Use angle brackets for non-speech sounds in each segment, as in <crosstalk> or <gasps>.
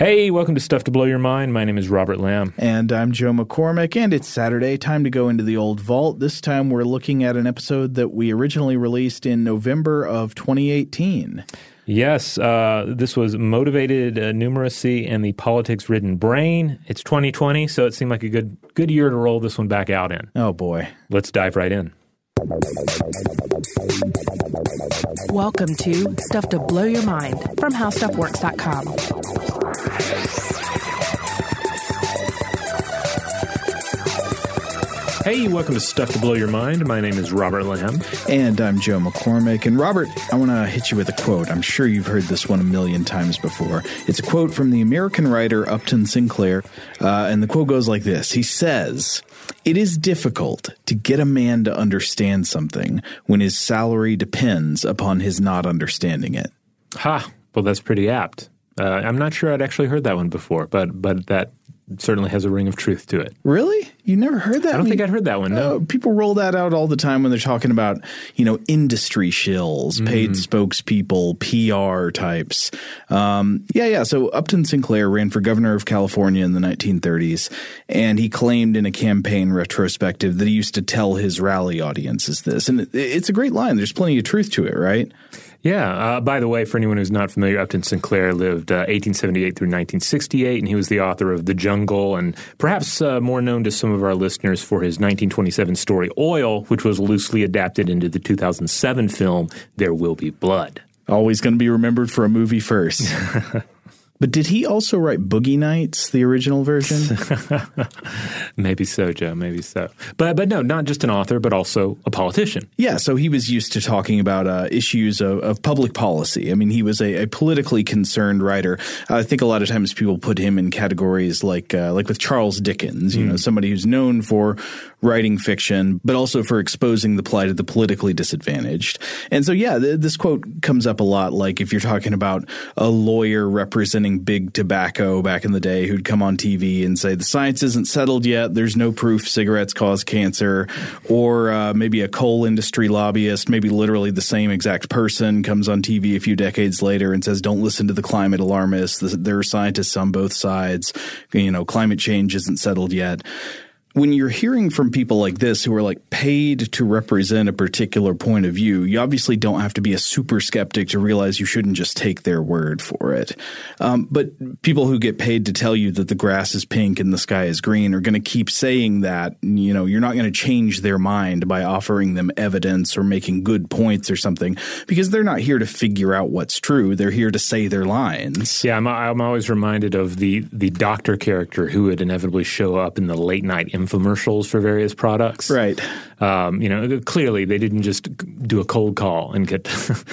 Hey, welcome to Stuff to Blow Your Mind. My name is Robert Lamb. And I'm Joe McCormick, and it's Saturday. Time to go into the old vault. This time we're looking at an episode that we originally released in November of 2018. Yes, uh, this was Motivated uh, Numeracy and the Politics Ridden Brain. It's 2020, so it seemed like a good good year to roll this one back out in. Oh, boy. Let's dive right in. Welcome to Stuff to Blow Your Mind from HowStuffWorks.com. Hey, welcome to Stuff to Blow Your Mind. My name is Robert Lamb. And I'm Joe McCormick. And Robert, I want to hit you with a quote. I'm sure you've heard this one a million times before. It's a quote from the American writer Upton Sinclair. Uh, and the quote goes like this He says, It is difficult to get a man to understand something when his salary depends upon his not understanding it. Ha! Well, that's pretty apt. Uh, I'm not sure I'd actually heard that one before, but but that certainly has a ring of truth to it. Really? You never heard that? I don't think I'd heard that one. No. Uh, people roll that out all the time when they're talking about, you know, industry shills, mm-hmm. paid spokespeople, PR types. Um, yeah, yeah. So Upton Sinclair ran for governor of California in the 1930s, and he claimed in a campaign retrospective that he used to tell his rally audiences this. And it's a great line. There's plenty of truth to it, right? Yeah. Uh, by the way, for anyone who's not familiar, Upton Sinclair lived uh, 1878 through 1968, and he was the author of The Jungle, and perhaps uh, more known to some of our listeners for his 1927 story Oil, which was loosely adapted into the 2007 film There Will Be Blood. Always going to be remembered for a movie first. <laughs> But did he also write Boogie Nights, the original version? <laughs> maybe so, Joe. Maybe so. But but no, not just an author, but also a politician. Yeah. So he was used to talking about uh, issues of, of, public policy. I mean, he was a, a, politically concerned writer. I think a lot of times people put him in categories like uh, like with Charles Dickens. You mm. know, somebody who's known for writing fiction, but also for exposing the plight of the politically disadvantaged. And so, yeah, th- this quote comes up a lot. Like if you're talking about a lawyer representing big tobacco back in the day who'd come on TV and say the science isn't settled yet. There's no proof cigarettes cause cancer, or uh, maybe a coal industry lobbyist, maybe literally the same exact person, comes on TV a few decades later and says, "Don't listen to the climate alarmists. There are scientists on both sides. You know, climate change isn't settled yet." When you're hearing from people like this who are like paid to represent a particular point of view, you obviously don't have to be a super skeptic to realize you shouldn't just take their word for it. Um, but people who get paid to tell you that the grass is pink and the sky is green are going to keep saying that. You know, you're not going to change their mind by offering them evidence or making good points or something because they're not here to figure out what's true. They're here to say their lines. Yeah, I'm, I'm always reminded of the the doctor character who would inevitably show up in the late night infomercials for various products. Right. Um, you know, clearly they didn't just do a cold call and get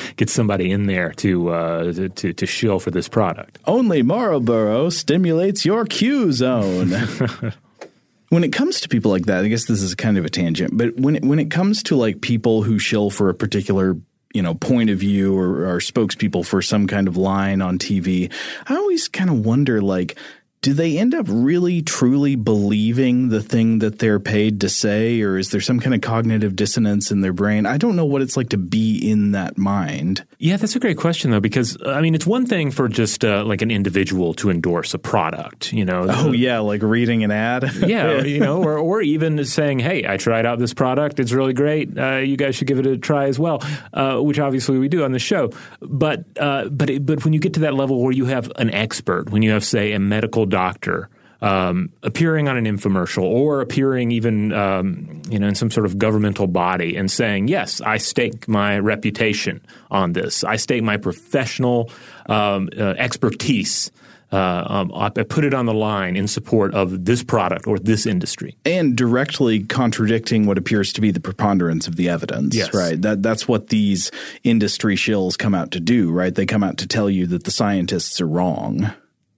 <laughs> get somebody in there to uh, to to shill for this product. Only Marlboro stimulates your Q zone. <laughs> when it comes to people like that, I guess this is kind of a tangent, but when it, when it comes to like people who shill for a particular you know point of view or, or spokespeople for some kind of line on TV, I always kind of wonder like do they end up really truly believing the thing that they're paid to say or is there some kind of cognitive dissonance in their brain? I don't know what it's like to be in that mind. Yeah that's a great question though because i mean it's one thing for just uh, like an individual to endorse a product you know? Oh yeah like reading an ad. Yeah <laughs> you know or, or even saying hey i tried out this product. It's really great. Uh, you guys should give it a try as well uh, which obviously we do on the show. But uh, but it, but when you get to that level where you have an expert when you have say a medical doctor um, appearing on an infomercial or appearing even um, you know in some sort of governmental body and saying, "Yes, I stake my reputation on this. I stake my professional um, uh, expertise." Uh, um, I put it on the line in support of this product or this industry, and directly contradicting what appears to be the preponderance of the evidence. Yes. right. That that's what these industry shills come out to do. Right, they come out to tell you that the scientists are wrong.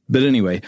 But anyway,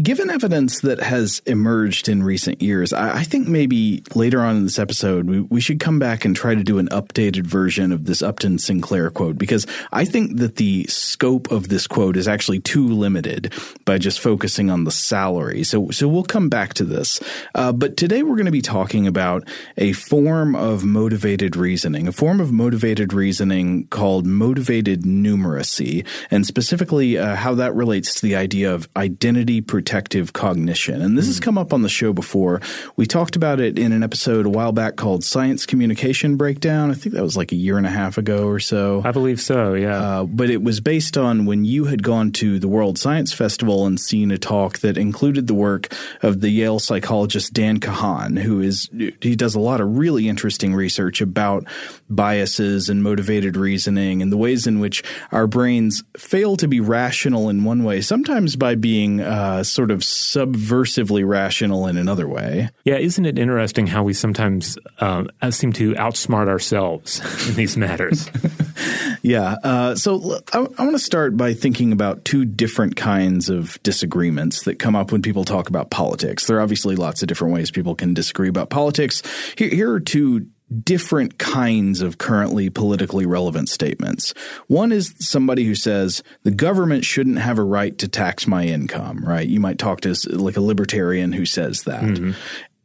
given evidence that has emerged in recent years, I, I think maybe later on in this episode, we, we, should come back and try to do an updated version of this Upton Sinclair quote because I think that the scope of this quote is actually too limited by just focusing on the salary. So, so we'll come back to this. Uh, but today we're going to be talking about a form of motivated reasoning, a form of motivated reasoning called motivated numeracy, and specifically uh, how that relates to the idea of identity protective cognition. And this mm. has come up on the show before. We talked about it in an episode a while back called Science Communication Breakdown. I think that was like a year and a half ago or so. I believe so, yeah. Uh, but it was based on when you had gone to the World Science Festival and seen a talk that included the work of the Yale psychologist Dan Kahan, who is he does a lot of really interesting research about biases and motivated reasoning and the ways in which our brains fail to be rational in one way, sometimes by by being uh, sort of subversively rational in another way. Yeah, isn't it interesting how we sometimes uh, seem to outsmart ourselves in these matters? <laughs> yeah. Uh, so I, I want to start by thinking about two different kinds of disagreements that come up when people talk about politics. There are obviously lots of different ways people can disagree about politics. Here, here are two different kinds of currently politically relevant statements. One is somebody who says the government shouldn't have a right to tax my income, right? You might talk to like a libertarian who says that. Mm-hmm.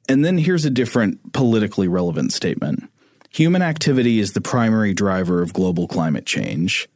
And then here's a different politically relevant statement. Human activity is the primary driver of global climate change.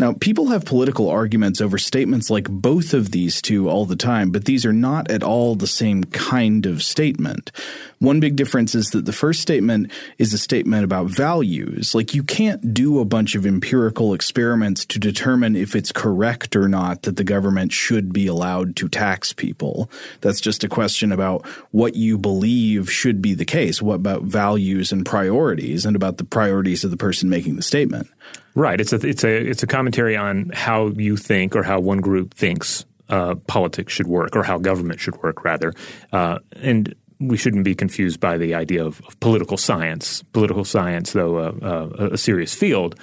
Now, people have political arguments over statements like both of these two all the time, but these are not at all the same kind of statement. One big difference is that the first statement is a statement about values. Like you can't do a bunch of empirical experiments to determine if it's correct or not that the government should be allowed to tax people. That's just a question about what you believe should be the case. What about values and priorities and about the priorities of the person making the statement? Right. It's a it's a it's a commentary on how you think or how one group thinks uh, politics should work or how government should work, rather. Uh, and we shouldn't be confused by the idea of, of political science. Political science, though uh, uh a serious field,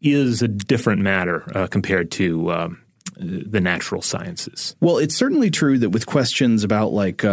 is a different matter uh, compared to um, the natural sciences. Well, it's certainly true that with questions about like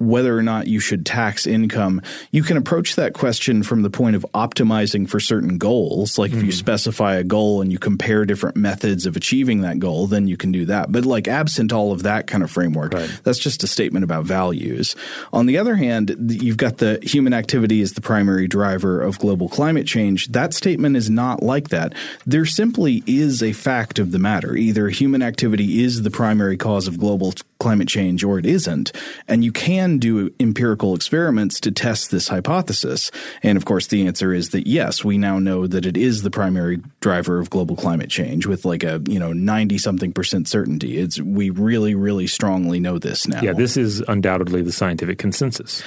whether or not you should tax income, you can approach that question from the point of optimizing for certain goals. Like mm. if you hmm. specify a goal and you compare different methods of achieving that goal, then you can do that. But like absent all of that kind of framework, right. that's just a statement about values. On the other hand, you've got the human activity is the primary driver of global climate change. That statement is not like that. There simply is a fact of the matter. Either human activity is the primary cause of global climate change or it isn't. And you can do empirical experiments to test this hypothesis. And of course, the answer is that yes, we now know that it is the primary driver of global climate change with like a, you know, 90 something percent certainty. It's, we really, really strongly know this now. Yeah, this is undoubtedly the scientific consensus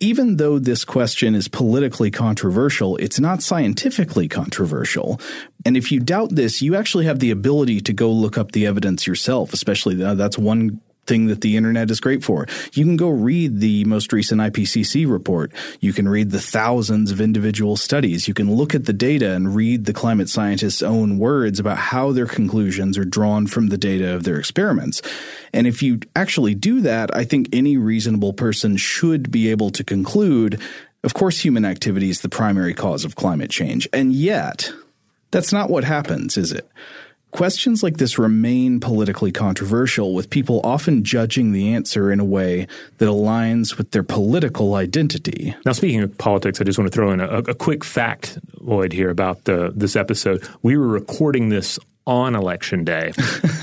even though this question is politically controversial, it's not scientifically controversial. And if you doubt this, you actually have the ability to go look up the evidence yourself, especially uh, that's one thing that the internet is great for. You can go read the most recent IPCC report. You can read the thousands of individual studies. You can look at the data and read the climate scientists' own words about how their conclusions are drawn from the data of their experiments. And if you actually do that, I think any reasonable person should be able to conclude of course, human activity is the primary cause of climate change. And yet, that's not what happens, is it? Questions like this remain politically controversial, with people often judging the answer in a way that aligns with their political identity. Now, speaking of politics, I just want to throw in a, a quick fact, Lloyd, here about the, this episode. We were recording this on election day. <laughs>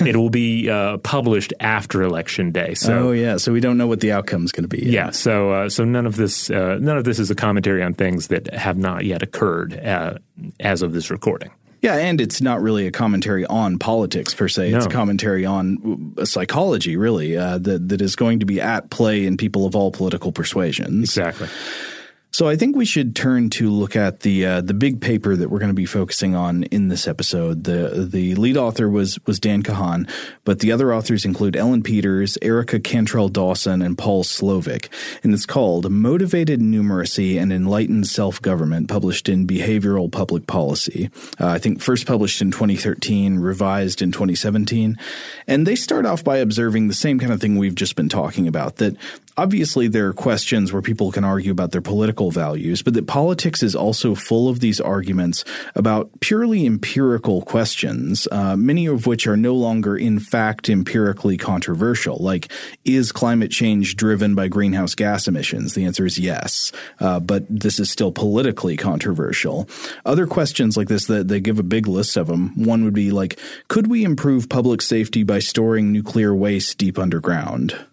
it will be uh, published after election day. So, oh yeah, so we don't know what the outcome is going to be. Yet. Yeah, so uh, so none of this uh, none of this is a commentary on things that have not yet occurred uh, as of this recording. Yeah, and it's not really a commentary on politics per se. No. It's a commentary on uh, psychology, really, uh, that that is going to be at play in people of all political persuasions. Exactly. So I think we should turn to look at the uh, the big paper that we're going to be focusing on in this episode. the The lead author was was Dan Kahan, but the other authors include Ellen Peters, Erica Cantrell Dawson, and Paul Slovic, and it's called "Motivated Numeracy and Enlightened Self Government," published in Behavioral Public Policy. Uh, I think first published in 2013, revised in 2017, and they start off by observing the same kind of thing we've just been talking about that obviously there are questions where people can argue about their political values, but that politics is also full of these arguments about purely empirical questions, uh, many of which are no longer in fact empirically controversial. Like, is climate change driven by greenhouse gas emissions? The answer is yes, uh, but this is still politically controversial. Other questions like this that they give a big list of them. One would be like, could we improve public safety by storing nuclear waste deep underground?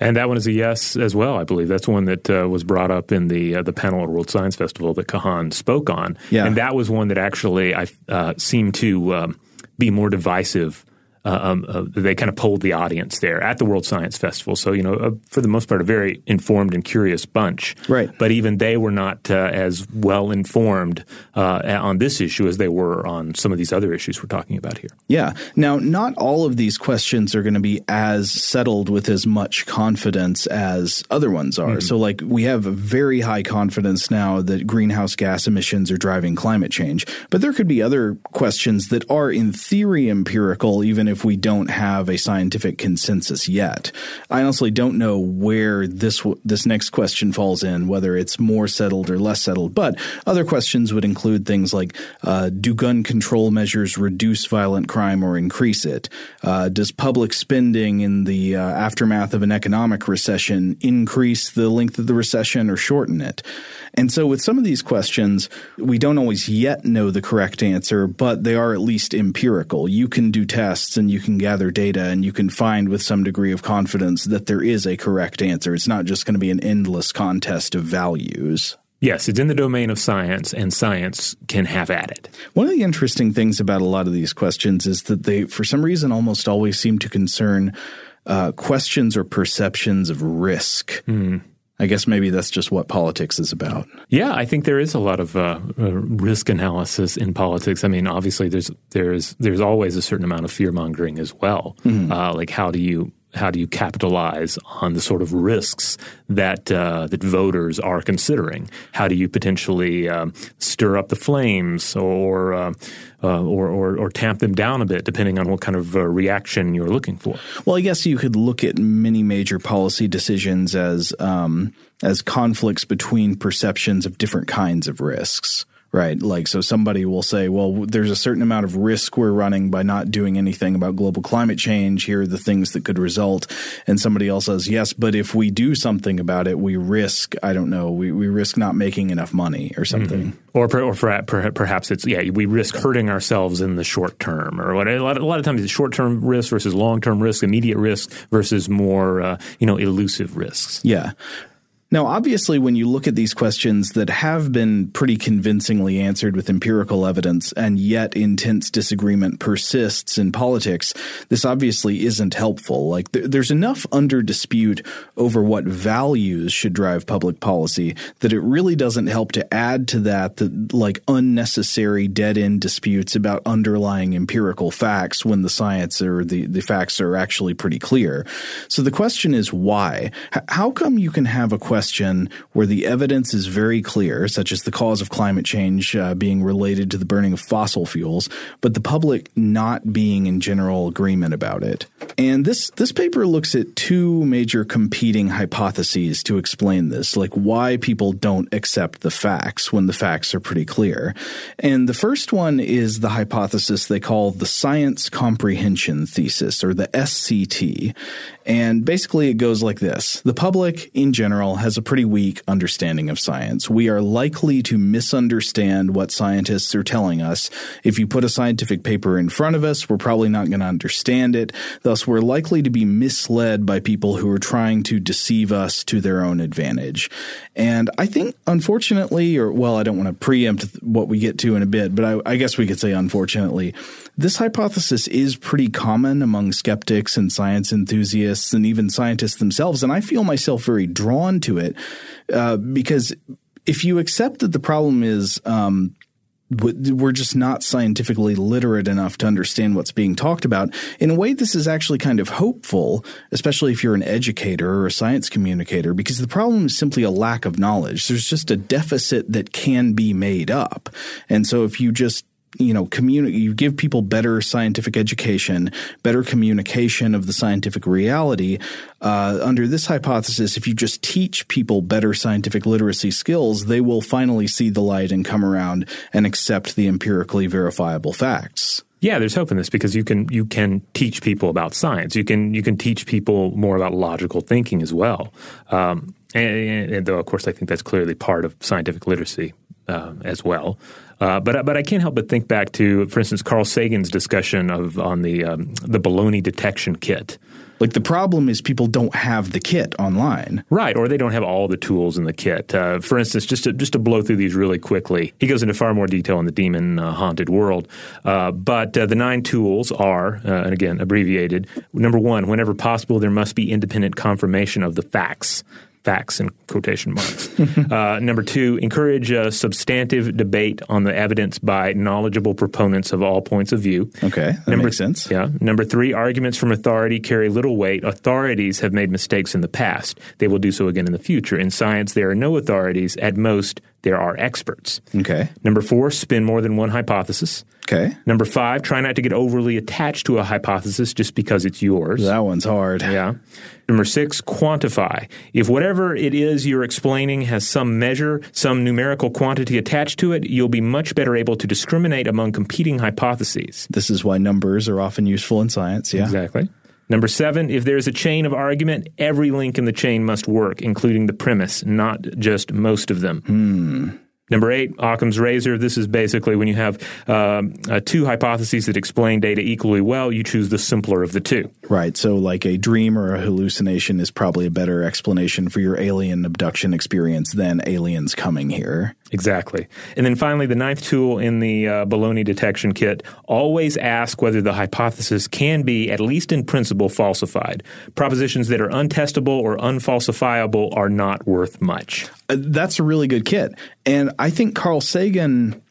And that one is a yes as well, I believe. That's one that uh, was brought up in the uh, the panel at World Science Festival that Kahan spoke on. Yeah. And that was one that actually I uh, seemed to um, be more divisive um, uh, they kind of polled the audience there at the World Science Festival. So, you know, uh, for the most part, a very informed and curious bunch. Right. But even they were not uh, as well informed uh, on this issue as they were on some of these other issues we're talking about here. Yeah. Now, not all of these questions are going to be as settled with as much confidence as other ones are. Mm-hmm. So, like, we have very high confidence now that greenhouse gas emissions are driving climate change. But there could be other questions that are, in theory, empirical, even if we don't have a scientific consensus yet. I honestly don't know where this this next question falls in, whether it's more settled or less settled. But other questions would include things like: uh, Do gun control measures reduce violent crime or increase it? Uh, does public spending in the uh, aftermath of an economic recession increase the length of the recession or shorten it? And so, with some of these questions, we don't always yet know the correct answer, but they are at least empirical. You can do tests and you can gather data and you can find with some degree of confidence that there is a correct answer. It's not just going to be an endless contest of values. Yes, it's in the domain of science, and science can have at it. One of the interesting things about a lot of these questions is that they, for some reason, almost always seem to concern uh, questions or perceptions of risk. Mm. I guess maybe that's just what politics is about. Yeah, I think there is a lot of uh, uh, risk analysis in politics. I mean, obviously, there's there's there's always a certain amount of fear mongering as well. Mm-hmm. Uh, like, how do you how do you capitalize on the sort of risks that uh, that voters are considering? How do you potentially um, stir up the flames or, uh, uh, or, or or tamp them down a bit, depending on what kind of uh, reaction you're looking for? Well, I guess you could look at many major policy decisions as um, as conflicts between perceptions of different kinds of risks right? Like, so somebody will say, well, there's a certain amount of risk we're running by not doing anything about global climate change. Here are the things that could result. And somebody else says, yes, but if we do something about it, we risk, I don't know, we, we risk not making enough money or something. Mm-hmm. Or, per, or per, perhaps it's, yeah, we risk hurting ourselves in the short term. Or what, a, lot, a lot of times it's short term risk versus long term risk, immediate risk versus more, uh, you know, elusive risks. Yeah. Now, obviously, when you look at these questions that have been pretty convincingly answered with empirical evidence, and yet intense disagreement persists in politics, this obviously isn't helpful. Like, th- there's enough under dispute over what values should drive public policy that it really doesn't help to add to that the like unnecessary dead end disputes about underlying empirical facts when the science or the, the facts are actually pretty clear. So the question is why? H- how come you can have a question question where the evidence is very clear, such as the cause of climate change uh, being related to the burning of fossil fuels, but the public not being in general agreement about it. And this this paper looks at two major competing hypotheses to explain this, like why people don't accept the facts when the facts are pretty clear. And the first one is the hypothesis they call the science comprehension thesis or the SCT. And basically it goes like this. The public in general has a pretty weak understanding of science. We are likely to misunderstand what scientists are telling us. If you put a scientific paper in front of us, we're probably not going to understand it. Thus, we're likely to be misled by people who are trying to deceive us to their own advantage. And I think, unfortunately, or well, I don't want to preempt what we get to in a bit, but I, I guess we could say unfortunately, this hypothesis is pretty common among skeptics and science enthusiasts and even scientists themselves. And I feel myself very drawn to it uh, because if you accept that the problem is um, we're just not scientifically literate enough to understand what's being talked about. In a way, this is actually kind of hopeful, especially if you're an educator or a science communicator, because the problem is simply a lack of knowledge. There's just a deficit that can be made up. And so if you just you know, communi- you give people better scientific education, better communication of the scientific reality. Uh, under this hypothesis, if you just teach people better scientific literacy skills, they will finally see the light and come around and accept the empirically verifiable facts. Yeah, there's hope in this because you can you can teach people about science. You can you can teach people more about logical thinking as well. Um, and, and, though, of course, I think that's clearly part of scientific literacy uh, as well. Uh, but but I can't help but think back to, for instance, Carl Sagan's discussion of on the um, the baloney detection kit. Like the problem is people don't have the kit online, right? Or they don't have all the tools in the kit. Uh, for instance, just to, just to blow through these really quickly, he goes into far more detail in the demon uh, haunted world. Uh, but uh, the nine tools are, uh, and again abbreviated. Number one, whenever possible, there must be independent confirmation of the facts facts in quotation marks. <laughs> uh, number two, encourage a substantive debate on the evidence by knowledgeable proponents of all points of view. Okay, that number, makes sense. Yeah. Number three, arguments from authority carry little weight. Authorities have made mistakes in the past. They will do so again in the future. In science, there are no authorities. At most, there are experts. Okay. Number four, spin more than one hypothesis. Okay. Number five, try not to get overly attached to a hypothesis just because it's yours. That one's hard. Yeah. Number six, quantify. If whatever it is you're explaining has some measure, some numerical quantity attached to it, you'll be much better able to discriminate among competing hypotheses. This is why numbers are often useful in science. Yeah. Exactly. Number seven, if there's a chain of argument, every link in the chain must work, including the premise, not just most of them. Hmm. Number eight, Occam's razor. This is basically when you have um, uh, two hypotheses that explain data equally well, you choose the simpler of the two. Right. So, like a dream or a hallucination is probably a better explanation for your alien abduction experience than aliens coming here. Exactly. And then finally, the ninth tool in the uh, baloney detection kit always ask whether the hypothesis can be, at least in principle, falsified. Propositions that are untestable or unfalsifiable are not worth much. Uh, that's a really good kit. And I think Carl Sagan.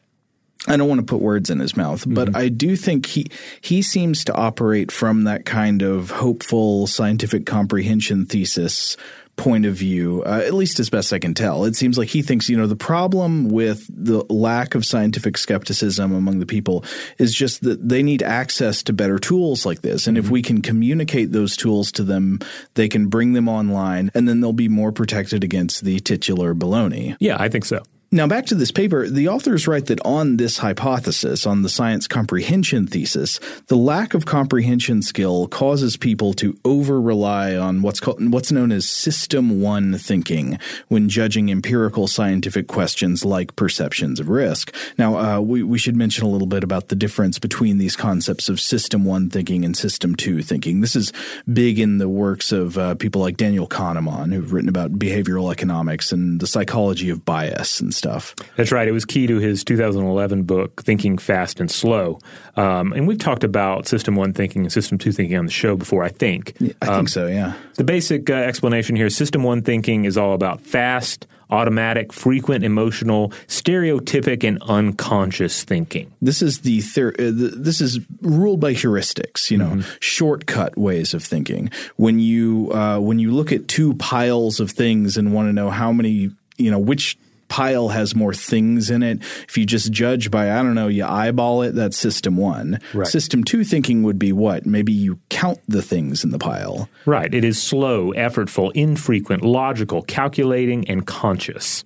I don't want to put words in his mouth, but mm-hmm. I do think he he seems to operate from that kind of hopeful scientific comprehension thesis point of view, uh, at least as best I can tell. It seems like he thinks, you know, the problem with the lack of scientific skepticism among the people is just that they need access to better tools like this. And mm-hmm. if we can communicate those tools to them, they can bring them online and then they'll be more protected against the titular baloney. Yeah, I think so. Now, back to this paper, the authors write that on this hypothesis, on the science comprehension thesis, the lack of comprehension skill causes people to over rely on what's called what's known as system one thinking when judging empirical scientific questions like perceptions of risk. Now, uh, we, we should mention a little bit about the difference between these concepts of system one thinking and system two thinking. This is big in the works of uh, people like Daniel Kahneman, who've written about behavioral economics and the psychology of bias and stuff. That's right. It was key to his 2011 book, Thinking Fast and Slow. Um, and we've talked about System 1 thinking and System 2 thinking on the show before, I think. Yeah, I um, think so, yeah. The basic uh, explanation here System 1 thinking is all about fast, automatic, frequent, emotional, stereotypic, and unconscious thinking. This is the, ther- uh, the this is ruled by heuristics, you know, mm-hmm. shortcut ways of thinking. When you uh, when you look at two piles of things and want to know how many you know which pile has more things in it. If you just judge by, I don't know, you eyeball it, that's system one. Right. System two thinking would be what? Maybe you count the things in the pile. Right. It is slow, effortful, infrequent, logical, calculating, and conscious.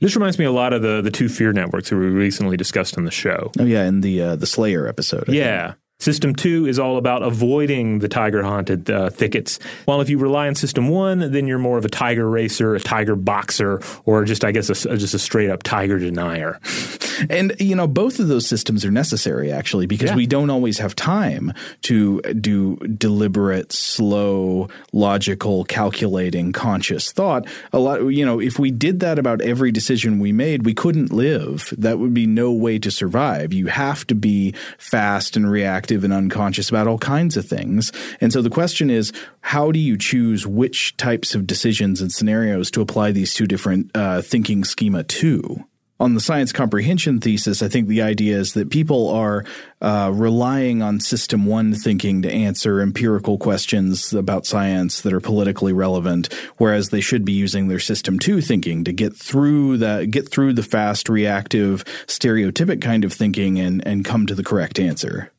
This reminds me a lot of the the two fear networks that we recently discussed on the show. Oh yeah, in the uh, the Slayer episode. I yeah, think. System two is all about avoiding the tiger haunted uh, thickets. While if you rely on system one, then you're more of a tiger racer, a tiger boxer, or just, I guess, a, just a straight up tiger denier. <laughs> And, you know, both of those systems are necessary actually because yeah. we don't always have time to do deliberate, slow, logical, calculating, conscious thought. A lot, you know, if we did that about every decision we made, we couldn't live. That would be no way to survive. You have to be fast and reactive and unconscious about all kinds of things. And so the question is, how do you choose which types of decisions and scenarios to apply these two different uh, thinking schema to? on the science comprehension thesis, I think the idea is that people are uh, relying on system one thinking to answer empirical questions about science that are politically relevant, whereas they should be using their system two thinking to get through that, get through the fast, reactive, stereotypic kind of thinking and, and come to the correct answer.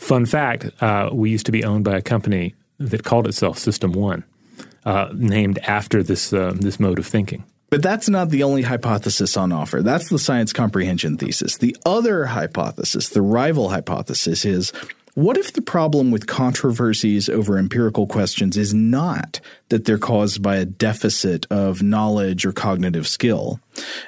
Fun fact: uh, we used to be owned by a company that called itself System One, uh, named after this uh, this mode of thinking. But that's not the only hypothesis on offer. That's the science comprehension thesis. The other hypothesis, the rival hypothesis, is what if the problem with controversies over empirical questions is not that they're caused by a deficit of knowledge or cognitive skill?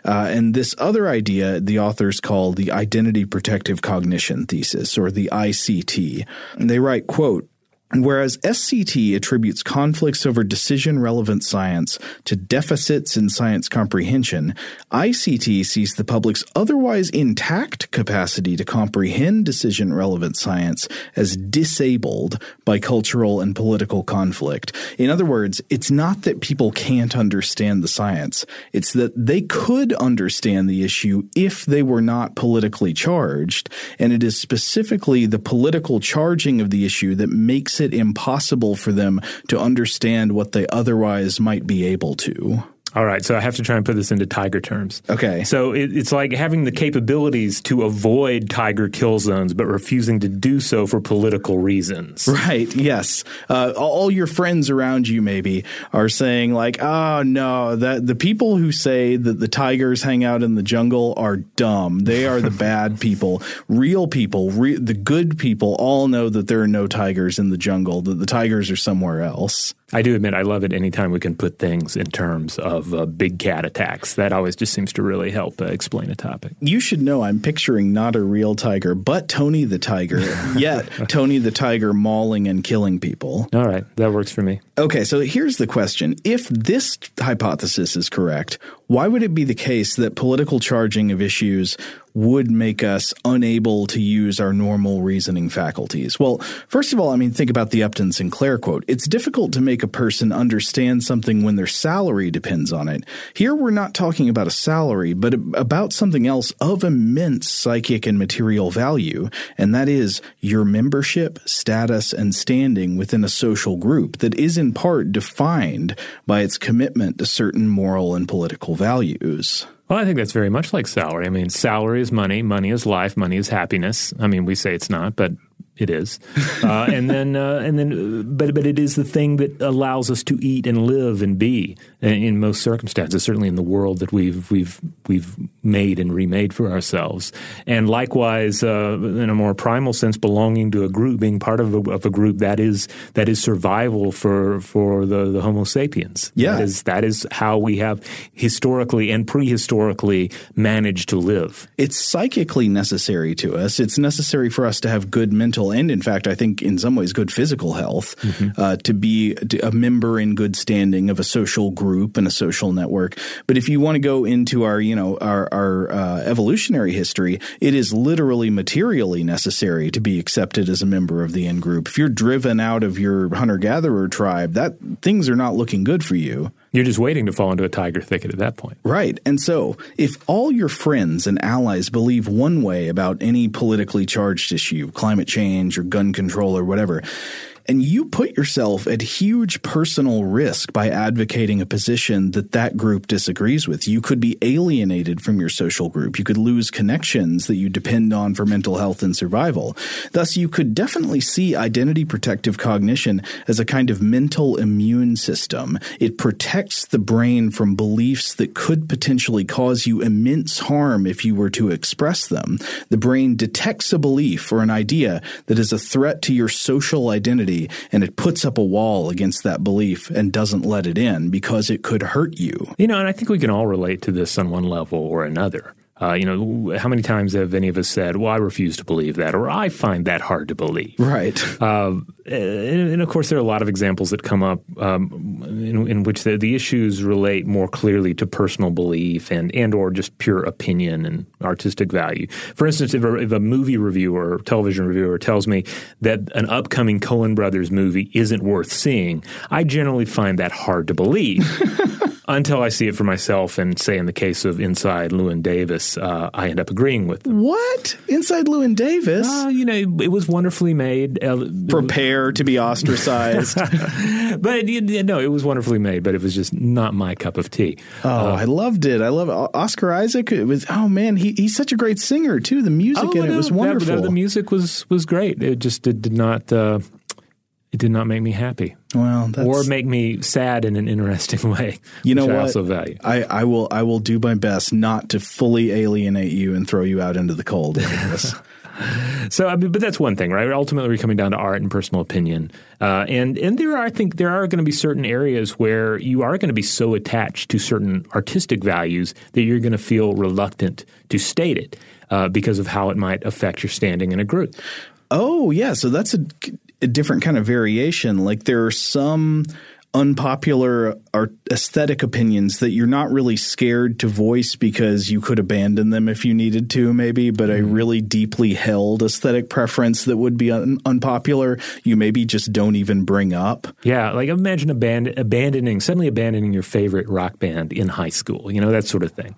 Uh, and this other idea, the authors call the identity protective cognition thesis, or the ICT. And they write, quote, Whereas SCT attributes conflicts over decision relevant science to deficits in science comprehension, ICT sees the public's otherwise intact capacity to comprehend decision relevant science as disabled by cultural and political conflict. In other words, it's not that people can't understand the science, it's that they could understand the issue if they were not politically charged, and it is specifically the political charging of the issue that makes it impossible for them to understand what they otherwise might be able to. All right, so I have to try and put this into tiger terms. Okay. So it, it's like having the capabilities to avoid tiger kill zones, but refusing to do so for political reasons. Right. Yes. Uh, all your friends around you maybe are saying like, "Oh no, that the people who say that the tigers hang out in the jungle are dumb. They are the <laughs> bad people. Real people, re- the good people, all know that there are no tigers in the jungle. That the tigers are somewhere else." I do admit I love it anytime we can put things in terms of uh, big cat attacks. That always just seems to really help uh, explain a topic. You should know I'm picturing not a real tiger, but Tony the tiger. <laughs> yet Tony the tiger mauling and killing people. All right, that works for me. Okay, so here's the question. If this hypothesis is correct, why would it be the case that political charging of issues would make us unable to use our normal reasoning faculties? Well, first of all, I mean, think about the Upton Sinclair quote. It's difficult to make a person understand something when their salary depends on it. Here, we're not talking about a salary, but about something else of immense psychic and material value, and that is your membership, status, and standing within a social group that is in part defined by its commitment to certain moral and political values. Well, I think that's very much like salary. I mean, salary is money, money is life, money is happiness. I mean, we say it's not, but it is, <laughs> uh, and then uh, and then, uh, but but it is the thing that allows us to eat and live and be in, most circumstances. Certainly in the world that we've we've we've made and remade for ourselves, and likewise uh, in a more primal sense, belonging to a group, being part of a, of a group that is that is survival for for the, the Homo sapiens. Yeah, that is that is how we have historically and prehistorically managed to live. It's psychically necessary to us. It's necessary for us to have good mental and, in fact, I think in some ways, good physical health, mm-hmm. uh, to be a member in good standing of a social group and a social network. But if you want to go into our, you know, our, our uh, evolutionary history, it is literally materially necessary to be accepted as a member of the in group. If you're driven out of your hunter gatherer tribe, that things are not looking good for you. You're just waiting to fall into a tiger thicket at that point. Right. And so, if all your friends and allies believe one way about any politically charged issue, climate change or gun control or whatever, and you put yourself at huge personal risk by advocating a position that that group disagrees with. You could be alienated from your social group. You could lose connections that you depend on for mental health and survival. Thus, you could definitely see identity protective cognition as a kind of mental immune system. It protects the brain from beliefs that could potentially cause you immense harm if you were to express them. The brain detects a belief or an idea that is a threat to your social identity and it puts up a wall against that belief and doesn't let it in because it could hurt you. You know, and I think we can all relate to this on one level or another. Uh, you know, how many times have any of us said, "Well, I refuse to believe that," or "I find that hard to believe"? Right. Uh, and, and, of course, there are a lot of examples that come up um, in, in, which the, the, issues relate more clearly to personal belief and and or just pure opinion and artistic value. For instance, if a, if a movie reviewer or television reviewer tells me that an upcoming Coen Brothers movie isn't worth seeing, I generally find that hard to believe. <laughs> until I see it for myself. And say in the case of Inside Llewyn Davis, uh, I end up agreeing with them. What Inside Llewyn Davis? Uh, you know, it was wonderfully made. Uh, Prepare to be ostracized. <laughs> but you know, it was wonderfully made, but it was just not my cup of tea. Oh, uh, I loved it. I love it. Oscar Isaac. It was oh man, he, he's such a great singer too. The music oh, in no, it was wonderful. That, the music was was great. It just did, did not uh, it did not make me happy. Well, or make me sad in an interesting <laughs> way. You know what? I also value. I, I, will. I will do my best not to fully alienate you and throw you out into the cold. <laughs> so, I mean, but that's one thing, right? Ultimately, we're coming down to art and personal opinion, uh, and and there are, I think, there are going to be certain areas where you are going to be so attached to certain artistic values that you're going to feel reluctant to state it uh, because of how it might affect your standing in a group. Oh yeah, so that's a a different kind of variation. Like there are some unpopular art aesthetic opinions that you're not really scared to voice because you could abandon them if you needed to, maybe, but a mm-hmm. really deeply held aesthetic preference that would be un- unpopular, you maybe just don't even bring up. Yeah, like imagine aband- abandoning, suddenly abandoning your favorite rock band in high school, you know, that sort of thing.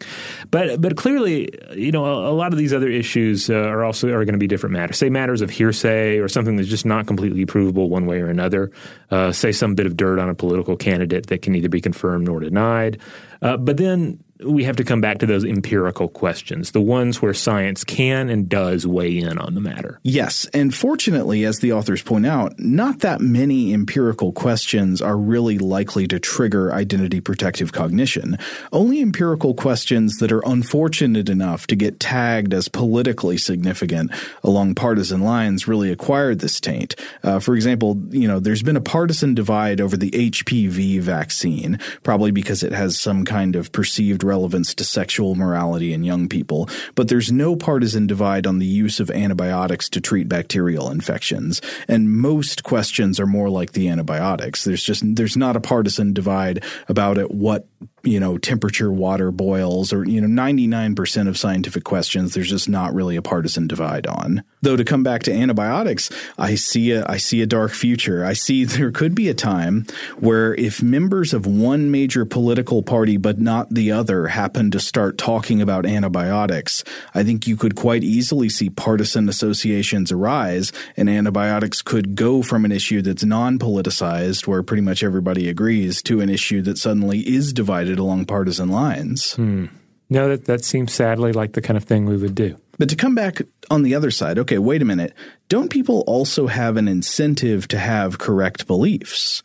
But but clearly, you know, a, a lot of these other issues uh, are also are going to be different matters. Say matters of hearsay or something that's just not completely provable one way or another. Uh, say some bit of dirt on a political candidate that can neither be confirmed nor denied. Uh, but then we have to come back to those empirical questions, the ones where science can and does weigh in on the matter. Yes. And fortunately, as the authors point out, not that many empirical questions are really likely to trigger identity protective cognition. Only empirical questions that are unfortunate enough to get tagged as politically significant along partisan lines really acquired this taint. Uh, for example, you know, there's been a partisan divide over the HPV vaccine, probably because it has some kind of perceived relevance to sexual morality in young people, but there's no partisan divide on the use of antibiotics to treat bacterial infections. And most questions are more like the antibiotics. There's just there's not a partisan divide about it what you know, temperature water boils or, you know, 99% of scientific questions, there's just not really a partisan divide on. Though to come back to antibiotics, I see a, I see a dark future. I see <laughs> there could be a time where if members of one major political party but not the other happen to start talking about antibiotics, I think you could quite easily see partisan associations arise and antibiotics could go from an issue that's non-politicized where pretty much everybody agrees to an issue that suddenly is divided along partisan lines. Hmm. No, that, that seems sadly like the kind of thing we would do. But to come back on the other side, okay, wait a minute. Don't people also have an incentive to have correct beliefs?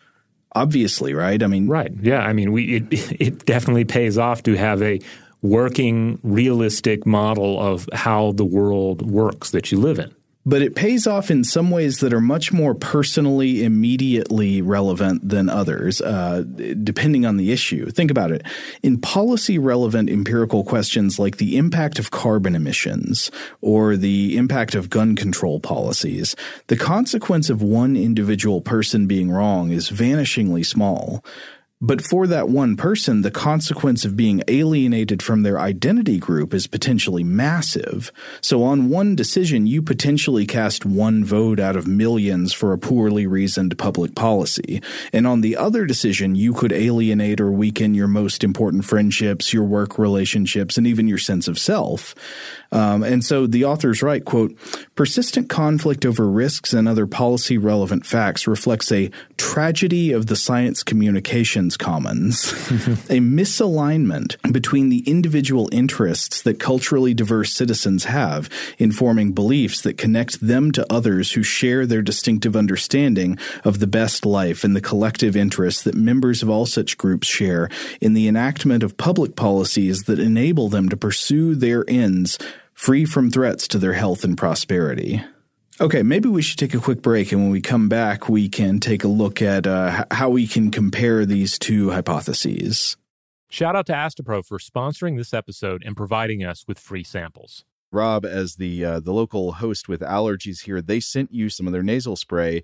Obviously, right? I mean, right. Yeah. I mean, we it, <laughs> it definitely pays off to have a working, realistic model of how the world works that you live in but it pays off in some ways that are much more personally, immediately relevant than others, uh, depending on the issue. Think about it. In policy relevant empirical questions like the impact of carbon emissions or the impact of gun control policies, the consequence of one individual person being wrong is vanishingly small. But for that one person, the consequence of being alienated from their identity group is potentially massive. So on one decision, you potentially cast one vote out of millions for a poorly reasoned public policy. And on the other decision, you could alienate or weaken your most important friendships, your work relationships, and even your sense of self. Um, and so the author's right, quote, persistent conflict over risks and other policy relevant facts reflects a tragedy of the science communications commons, <laughs> a misalignment between the individual interests that culturally diverse citizens have in forming beliefs that connect them to others who share their distinctive understanding of the best life and the collective interests that members of all such groups share in the enactment of public policies that enable them to pursue their ends free from threats to their health and prosperity. Okay, maybe we should take a quick break, and when we come back, we can take a look at uh, how we can compare these two hypotheses. Shout out to Astepro for sponsoring this episode and providing us with free samples. Rob, as the uh, the local host with allergies here, they sent you some of their nasal spray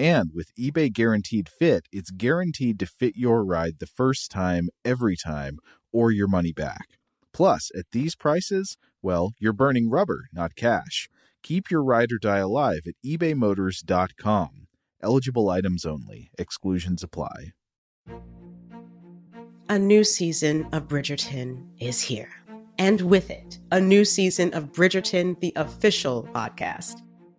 And with eBay Guaranteed Fit, it's guaranteed to fit your ride the first time, every time, or your money back. Plus, at these prices, well, you're burning rubber, not cash. Keep your ride or die alive at ebaymotors.com. Eligible items only, exclusions apply. A new season of Bridgerton is here. And with it, a new season of Bridgerton, the official podcast.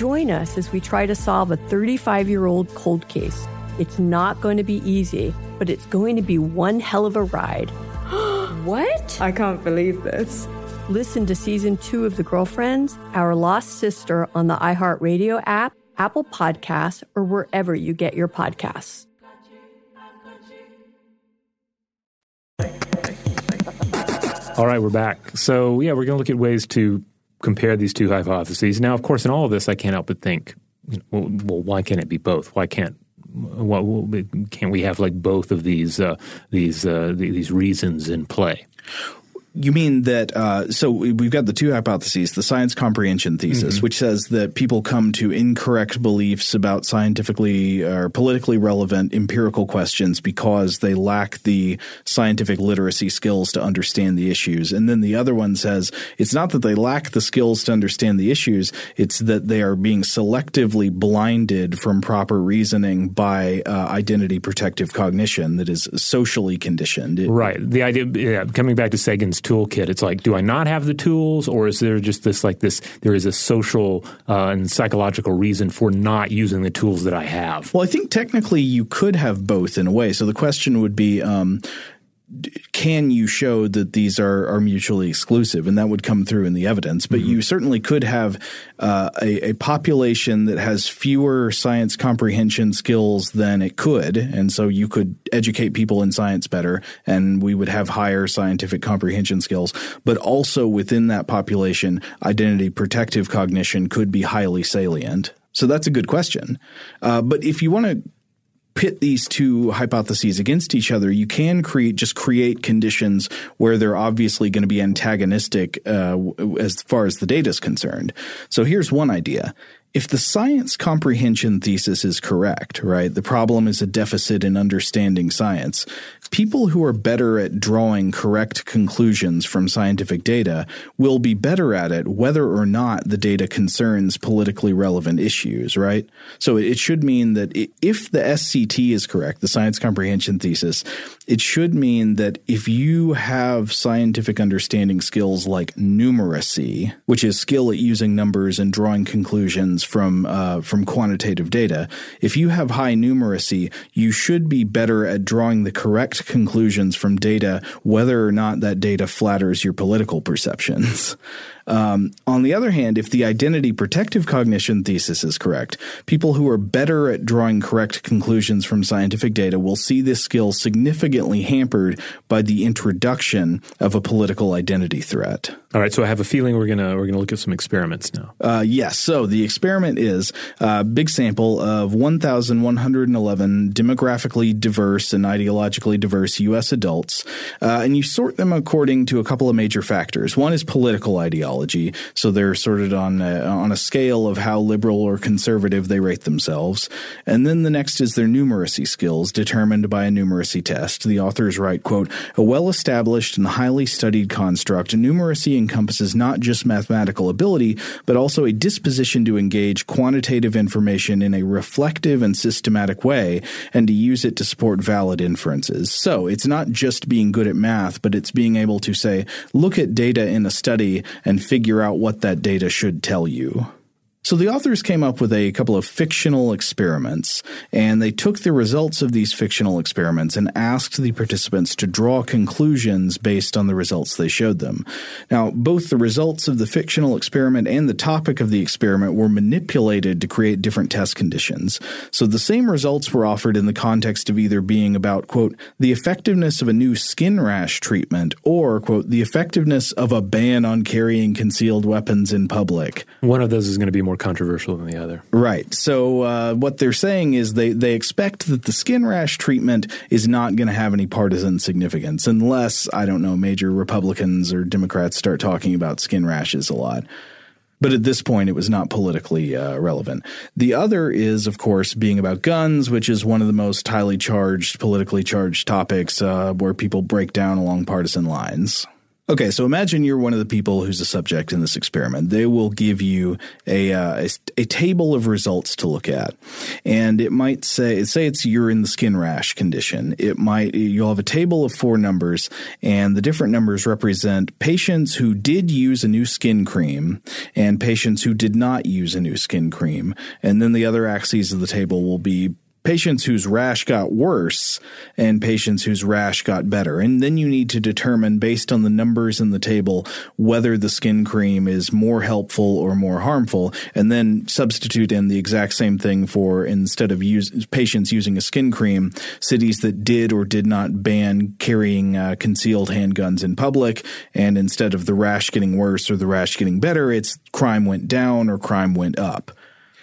Join us as we try to solve a 35 year old cold case. It's not going to be easy, but it's going to be one hell of a ride. <gasps> what? I can't believe this. Listen to season two of The Girlfriends, Our Lost Sister on the iHeartRadio app, Apple Podcasts, or wherever you get your podcasts. All right, we're back. So, yeah, we're going to look at ways to compare these two hypotheses. Now, of course, in all of this, I can't help but think, well, well why can't it be both? Why can't why, can't we have like both of these uh, these uh, these reasons in play? You mean that? Uh, so we've got the two hypotheses: the science comprehension thesis, mm-hmm. which says that people come to incorrect beliefs about scientifically or politically relevant empirical questions because they lack the scientific literacy skills to understand the issues. And then the other one says it's not that they lack the skills to understand the issues; it's that they are being selectively blinded from proper reasoning by uh, identity protective cognition that is socially conditioned. It, right. The idea, yeah, coming back to Sagan's toolkit. It's like, do I not have the tools, or is there just this like this? There is a social uh, and psychological reason for not using the tools that I have. Well, I think technically you could have both in a way. So the question would be. Um, can you show that these are, are mutually exclusive? And that would come through in the evidence. But mm-hmm. you certainly could have uh, a, a, population that has fewer science comprehension skills than it could. And so you could educate people in science better, and we would have higher scientific comprehension skills. But also within that population, identity protective cognition could be highly salient. So that's a good question. Uh, but if you want to pit these two hypotheses against each other, you can create just create conditions where they're obviously going to be antagonistic uh, as far as the data is concerned. So here's one idea if the science comprehension thesis is correct, right, the problem is a deficit in understanding science. People who are better at drawing correct conclusions from scientific data will be better at it whether or not the data concerns politically relevant issues, right? So it should mean that if the SCT is correct, the science comprehension thesis, it should mean that if you have scientific understanding skills like numeracy, which is skill at using numbers and drawing conclusions from uh, from quantitative data. If you have high numeracy, you should be better at drawing the correct conclusions from data, whether or not that data flatters your political perceptions. Um, on the other hand, if the identity protective cognition thesis is correct, people who are better at drawing correct conclusions from scientific data will see this skill significantly hampered by the introduction of a political identity threat. All right, so I have a feeling we're gonna we're gonna look at some experiments now. Uh, yes. So the experiment is a uh, big sample of 1,111 demographically diverse and ideologically diverse U.S. adults, uh, and you sort them according to a couple of major factors. One is political ideology ideology. So they're sorted on a, on a scale of how liberal or conservative they rate themselves. And then the next is their numeracy skills, determined by a numeracy test. The authors write, quote, a well-established and highly studied construct, numeracy encompasses not just mathematical ability, but also a disposition to engage quantitative information in a reflective and systematic way and to use it to support valid inferences. So it's not just being good at math, but it's being able to say, look at data in a study and figure out what that data should tell you. So the authors came up with a couple of fictional experiments, and they took the results of these fictional experiments and asked the participants to draw conclusions based on the results they showed them. Now, both the results of the fictional experiment and the topic of the experiment were manipulated to create different test conditions. So the same results were offered in the context of either being about, quote, the effectiveness of a new skin rash treatment or, quote, the effectiveness of a ban on carrying concealed weapons in public. One of those is going to be more controversial than the other. Right. So uh, what they're saying is they they expect that the skin rash treatment is not going to have any partisan significance unless I don't know major Republicans or Democrats start talking about skin rashes a lot. But at this point, it was not politically uh, relevant. The other is, of course, being about guns, which is one of the most highly charged, politically charged topics uh, where people break down along partisan lines. Okay, so imagine you're one of the people who's a subject in this experiment. They will give you a, uh, a, a table of results to look at, and it might say say it's you're in the skin rash condition. It might you'll have a table of four numbers, and the different numbers represent patients who did use a new skin cream and patients who did not use a new skin cream, and then the other axes of the table will be patients whose rash got worse and patients whose rash got better. And then you need to determine based on the numbers in the table whether the skin cream is more helpful or more harmful and then substitute in the exact same thing for instead of use, patients using a skin cream, cities that did or did not ban carrying uh, concealed handguns in public and instead of the rash getting worse or the rash getting better, it's crime went down or crime went up.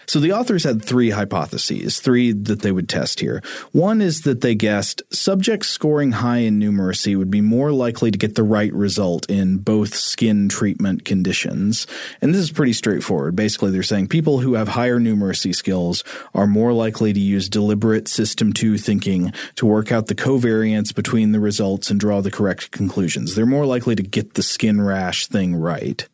So the authors had three hypotheses, three that they would test here. One is that they guessed subjects scoring high in numeracy would be more likely to get the right result in both skin treatment conditions. And this is pretty straightforward. Basically, they're saying people who have higher numeracy skills are more likely to use deliberate system two thinking to work out the covariance between the results and draw the correct conclusions. They're more likely to get the skin rash thing right.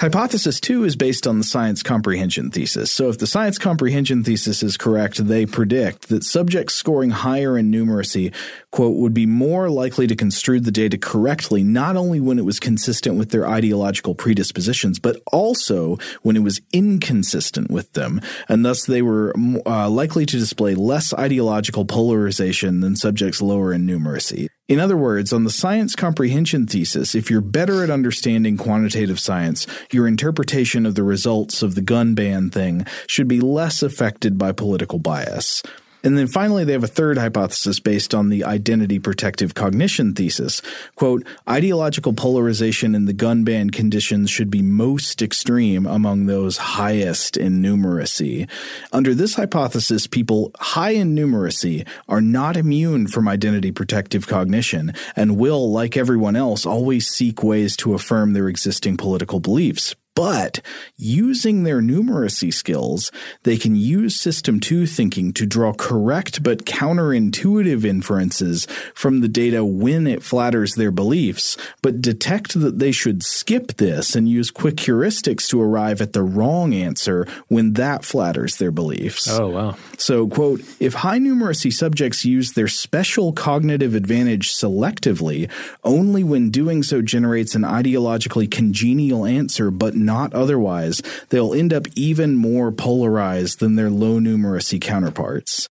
Hypothesis two is based on the science comprehension thesis. So if the science comprehension thesis is correct, they predict that subjects scoring higher in numeracy, quote, would be more likely to construe the data correctly, not only when it was consistent with their ideological predispositions, but also when it was inconsistent with them. And thus they were uh, likely to display less ideological polarization than subjects lower in numeracy. In other words, on the science comprehension thesis, if you're better at understanding quantitative science, your interpretation of the results of the gun ban thing should be less affected by political bias. And then finally, they have a third hypothesis based on the identity protective cognition thesis. Quote, ideological polarization in the gun ban conditions should be most extreme among those highest in numeracy. Under this hypothesis, people high in numeracy are not immune from identity protective cognition and will, like everyone else, always seek ways to affirm their existing political beliefs. But using their numeracy skills, they can use System 2 thinking to draw correct but counterintuitive inferences from the data when it flatters their beliefs, but detect that they should skip this and use quick heuristics to arrive at the wrong answer when that flatters their beliefs. Oh, wow. So, quote, if high numeracy subjects use their special cognitive advantage selectively, only when doing so generates an ideologically congenial answer, but not otherwise, they'll end up even more polarized than their low numeracy counterparts.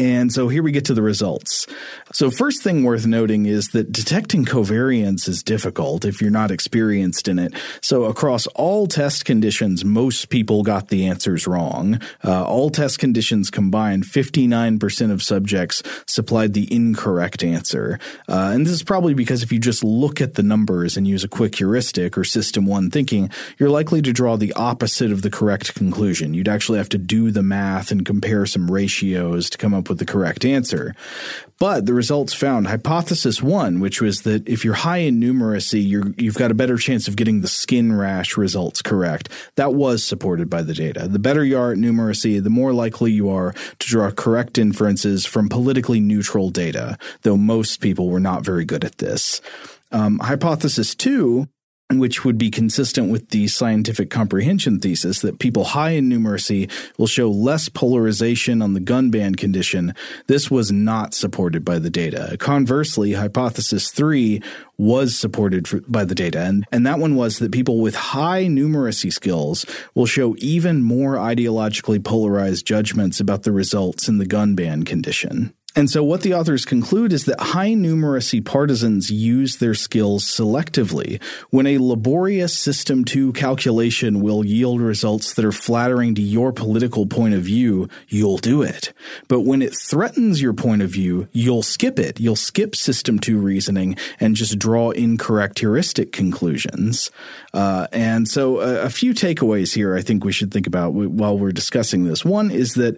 And so here we get to the results. So, first thing worth noting is that detecting covariance is difficult if you're not experienced in it. So, across all test conditions, most people got the answers wrong. Uh, all test conditions combined, 59% of subjects supplied the incorrect answer. Uh, and this is probably because if you just look at the numbers and use a quick heuristic or system one thinking, you're likely to draw the opposite of the correct conclusion. You'd actually have to do the math and compare some ratios to come up with the correct answer. But the results found hypothesis one, which was that if you're high in numeracy, you have got a better chance of getting the skin rash results correct. That was supported by the data. The better you are at numeracy, the more likely you are to draw correct inferences from politically neutral data, though most people were not very good at this. Um, hypothesis two which would be consistent with the scientific comprehension thesis that people high in numeracy will show less polarization on the gun ban condition. This was not supported by the data. Conversely, hypothesis three was supported for, by the data. And, and that one was that people with high numeracy skills will show even more ideologically polarized judgments about the results in the gun ban condition. And so, what the authors conclude is that high numeracy partisans use their skills selectively. When a laborious System 2 calculation will yield results that are flattering to your political point of view, you'll do it. But when it threatens your point of view, you'll skip it. You'll skip System 2 reasoning and just draw incorrect heuristic conclusions. Uh, and so, a, a few takeaways here I think we should think about while we're discussing this. One is that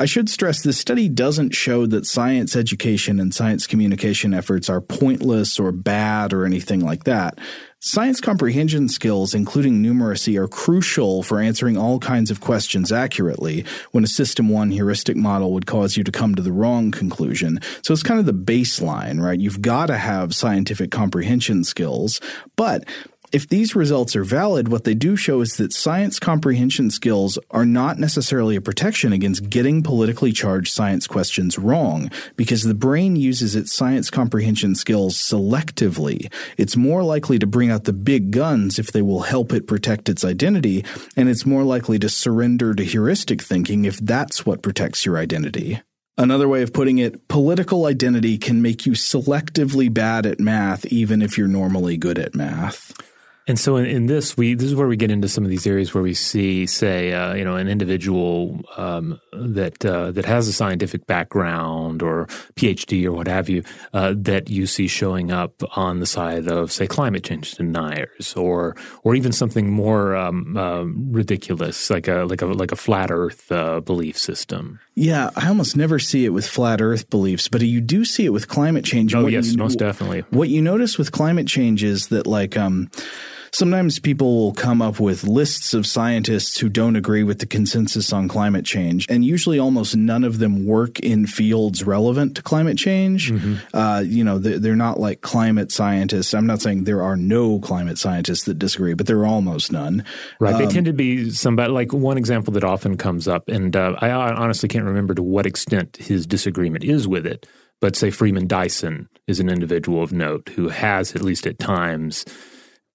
I should stress this study doesn't show that science education and science communication efforts are pointless or bad or anything like that. Science comprehension skills, including numeracy, are crucial for answering all kinds of questions accurately when a System 1 heuristic model would cause you to come to the wrong conclusion. So it's kind of the baseline, right? You've got to have scientific comprehension skills, but if these results are valid, what they do show is that science comprehension skills are not necessarily a protection against getting politically charged science questions wrong, because the brain uses its science comprehension skills selectively. It's more likely to bring out the big guns if they will help it protect its identity, and it's more likely to surrender to heuristic thinking if that's what protects your identity. Another way of putting it, political identity can make you selectively bad at math even if you're normally good at math. And so in, in, this, we this is where we get into some of these areas where we see, say, uh, you know, an individual um, that uh, that has a scientific background or PhD or what have you, uh, that you see showing up on the side of, say, climate change deniers, or or even something more um, uh, ridiculous, like a like a like a flat Earth uh, belief system. Yeah, I almost never see it with flat Earth beliefs, but you do see it with climate change. Oh yes, you, most definitely. What you notice with climate change is that, like, um, sometimes people will come up with lists of scientists who don't agree with the consensus on climate change, and usually almost none of them work in fields relevant to climate change. Mm-hmm. Uh, you know, they're not like climate scientists. I'm not saying there are no climate scientists that disagree, but there are almost none. Right. Um, they tend to be somebody like one example that often comes up, and uh, I honestly can't remember to what extent his disagreement is with it. But say Freeman Dyson is an individual of note who has, at least at times,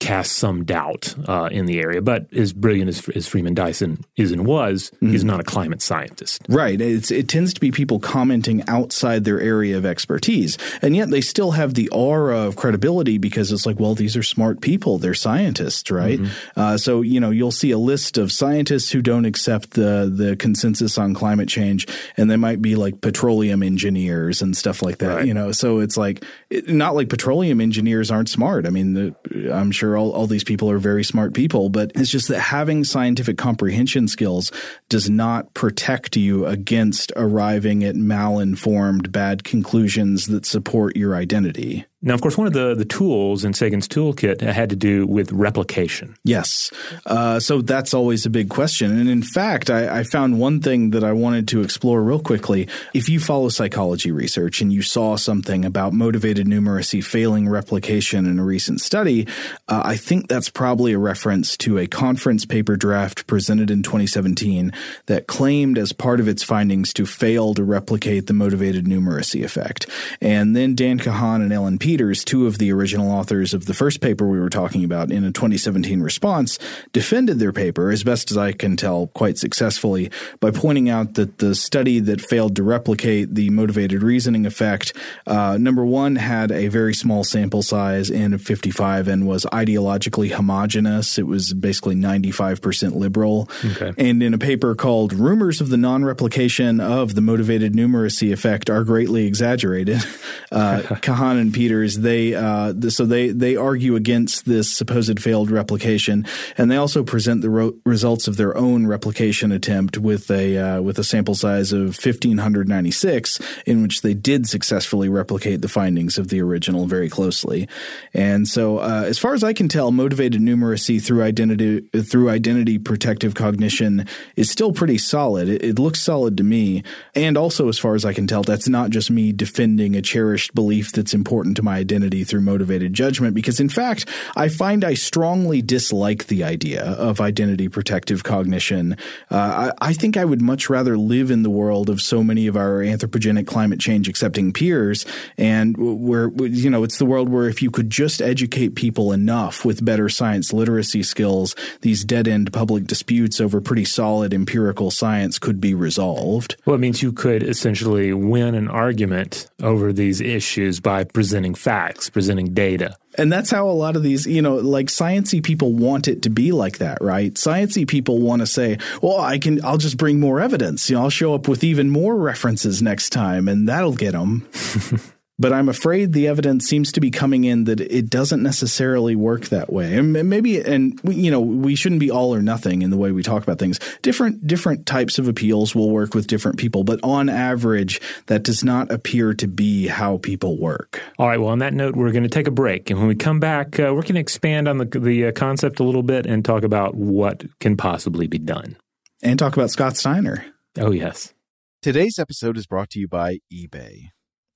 cast some doubt uh, in the area. But as brilliant as, as Freeman Dyson is and was, mm-hmm. he's not a climate scientist. Right. It's, it tends to be people commenting outside their area of expertise. And yet they still have the aura of credibility because it's like, well, these are smart people. They're scientists, right? Mm-hmm. Uh, so, you know, you'll see a list of scientists who don't accept the, the consensus on climate change, and they might be like petroleum engineers and stuff like that, right. you know? So it's like, not like petroleum engineers aren't smart. I mean, the, I'm sure sure all, all these people are very smart people, but it's just that having scientific comprehension skills does not protect you against arriving at malinformed bad conclusions that support your identity. Now, of course, one of the, the tools in Sagan's toolkit had to do with replication. Yes. Uh, so that's always a big question. And in fact, I, I, found one thing that I wanted to explore real quickly. If you follow psychology research and you saw something about motivated numeracy failing replication in a recent study, uh, I think that's probably a reference to a conference paper draft presented in 2017 that claimed as part of its findings to fail to replicate the motivated numeracy effect. And then Dan Kahan and Ellen Peters Peters, two of the original authors of the first paper we were talking about, in a 2017 response, defended their paper, as best as I can tell, quite successfully, by pointing out that the study that failed to replicate the motivated reasoning effect, uh, number one, had a very small sample size, N of 55, and was ideologically homogenous. It was basically 95% liberal. Okay. And in a paper called Rumors of the Non Replication of the Motivated Numeracy Effect Are Greatly Exaggerated, <laughs> uh, <laughs> Kahan and Peters they uh, so they they argue against this supposed failed replication, and they also present the ro- results of their own replication attempt with a uh, with a sample size of fifteen hundred ninety six, in which they did successfully replicate the findings of the original very closely. And so, uh, as far as I can tell, motivated numeracy through identity through identity protective cognition is still pretty solid. It, it looks solid to me, and also as far as I can tell, that's not just me defending a cherished belief that's important to my my identity through motivated judgment because, in fact, I find I strongly dislike the idea of identity protective cognition. Uh, I, I, think I would much rather live in the world of so many of our anthropogenic climate change accepting peers, and where you know it's the world where if you could just educate people enough with better science literacy skills, these dead end public disputes over pretty solid empirical science could be resolved. Well, it means you could essentially win an argument over these issues by presenting facts, presenting data. And that's how a lot of these, you know, like sciency people want it to be like that, right? Sciency people want to say, "Well, I can I'll just bring more evidence. You know, I'll show up with even more references next time and that'll get them." <laughs> But I'm afraid the evidence seems to be coming in that it doesn't necessarily work that way. And maybe, and you know, we shouldn't be all or nothing in the way we talk about things. Different, different types of appeals will work with different people, but on average, that does not appear to be how people work. All right. Well, on that note, we're going to take a break. And when we come back, uh, we're going to expand on the, the uh, concept a little bit and talk about what can possibly be done. And talk about Scott Steiner. Oh, yes. Today's episode is brought to you by eBay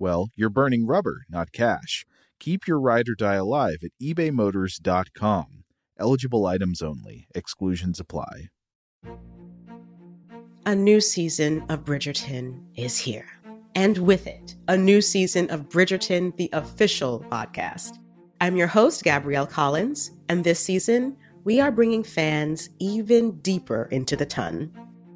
well, you're burning rubber, not cash. Keep your ride or die alive at ebaymotors.com. Eligible items only, exclusions apply. A new season of Bridgerton is here. And with it, a new season of Bridgerton, the official podcast. I'm your host, Gabrielle Collins, and this season, we are bringing fans even deeper into the ton.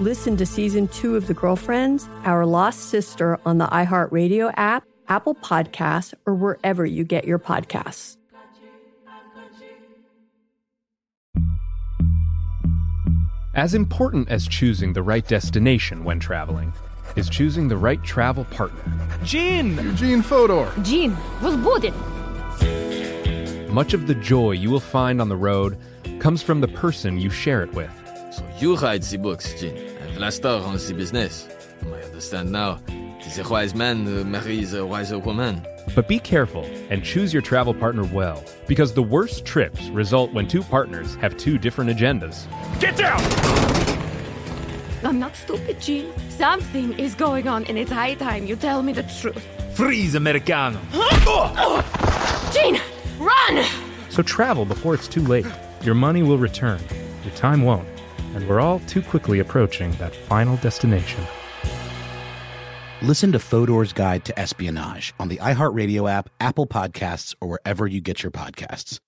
Listen to season two of The Girlfriends, Our Lost Sister on the iHeartRadio app, Apple Podcasts, or wherever you get your podcasts. As important as choosing the right destination when traveling is choosing the right travel partner. Gene! Eugene Fodor! Gene, was booted! Much of the joy you will find on the road comes from the person you share it with. So you write the books, Gene, and Vlasta runs the business. I understand now. The wise man uh, marries a wiser woman. But be careful and choose your travel partner well, because the worst trips result when two partners have two different agendas. Get down! I'm not stupid, Gene. Something is going on, and it's high time you tell me the truth. Freeze, Americano! Gene, run! So travel before it's too late. Your money will return, your time won't, and we're all too quickly approaching that final destination. Listen to Fodor's Guide to Espionage on the iHeartRadio app, Apple Podcasts, or wherever you get your podcasts.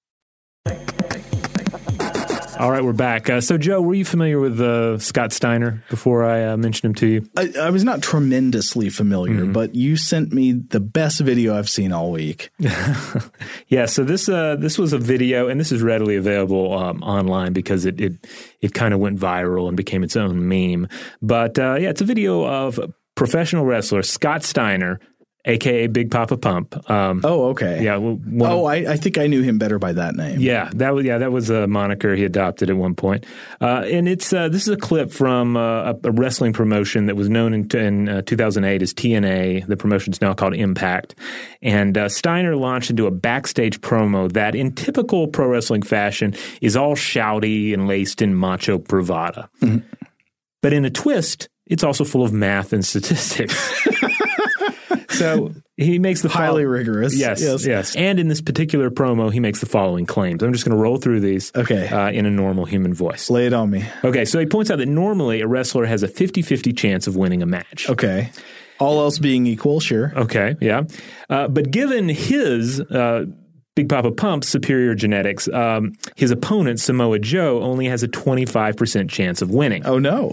All right, we're back. Uh, so, Joe, were you familiar with uh, Scott Steiner before I uh, mentioned him to you? I, I, was not tremendously familiar, mm-hmm. but you sent me the best video I've seen all week. <laughs> yeah, so this uh, this was a video, and this is readily available um, online because it it, it kind of went viral and became its own meme. But uh, yeah, it's a video of professional wrestler Scott Steiner aka Big Papa Pump. Um, oh, okay. Yeah. Well, oh, I, I, think I knew him better by that name. Yeah, that was yeah that was a moniker he adopted at one point. Uh, and it's uh, this is a clip from uh, a, wrestling promotion that was known in, in uh, 2008 as TNA. The promotion is now called Impact. And uh, Steiner launched into a backstage promo that, in typical pro wrestling fashion, is all shouty and laced in macho bravada. Mm-hmm. But in a twist, it's also full of math and statistics. <laughs> <laughs> so he makes the highly follow- rigorous. Yes, yes, yes. And in this particular promo, he makes the following claims. I'm just going to roll through these. Okay. Uh, in a normal human voice. Lay it on me. Okay. So he points out that normally a wrestler has a 50-50 chance of winning a match. Okay. All else being equal, sure. Okay. Yeah. Uh, but given his. Uh, Big Papa Pump's superior genetics, um, his opponent, Samoa Joe, only has a 25% chance of winning. Oh, no.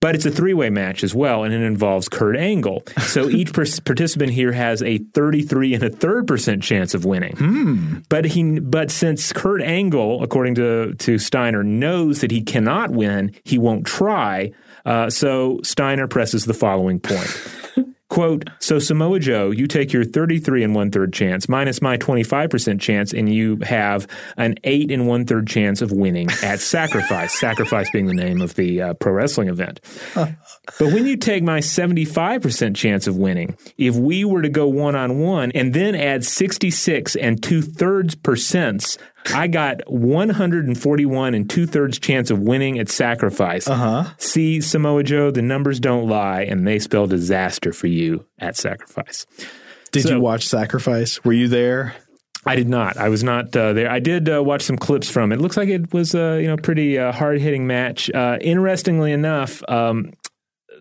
But it's a three way match as well, and it involves Kurt Angle. So <laughs> each per- participant here has a 33 and a third percent chance of winning. Hmm. But he, but since Kurt Angle, according to, to Steiner, knows that he cannot win, he won't try. Uh, so Steiner presses the following point. <laughs> Quote, so Samoa Joe, you take your 33 and one third chance minus my 25% chance, and you have an eight and one third chance of winning at Sacrifice. <laughs> Sacrifice being the name of the uh, pro wrestling event. But when you take my 75% chance of winning, if we were to go one on one and then add 66 and two thirds percents I got 141 and two thirds chance of winning at sacrifice. Uh huh. See, Samoa Joe, the numbers don't lie, and they spell disaster for you at sacrifice. Did so, you watch Sacrifice? Were you there? I did not. I was not uh, there. I did uh, watch some clips from it. it. Looks like it was a uh, you know pretty uh, hard hitting match. Uh, interestingly enough, um,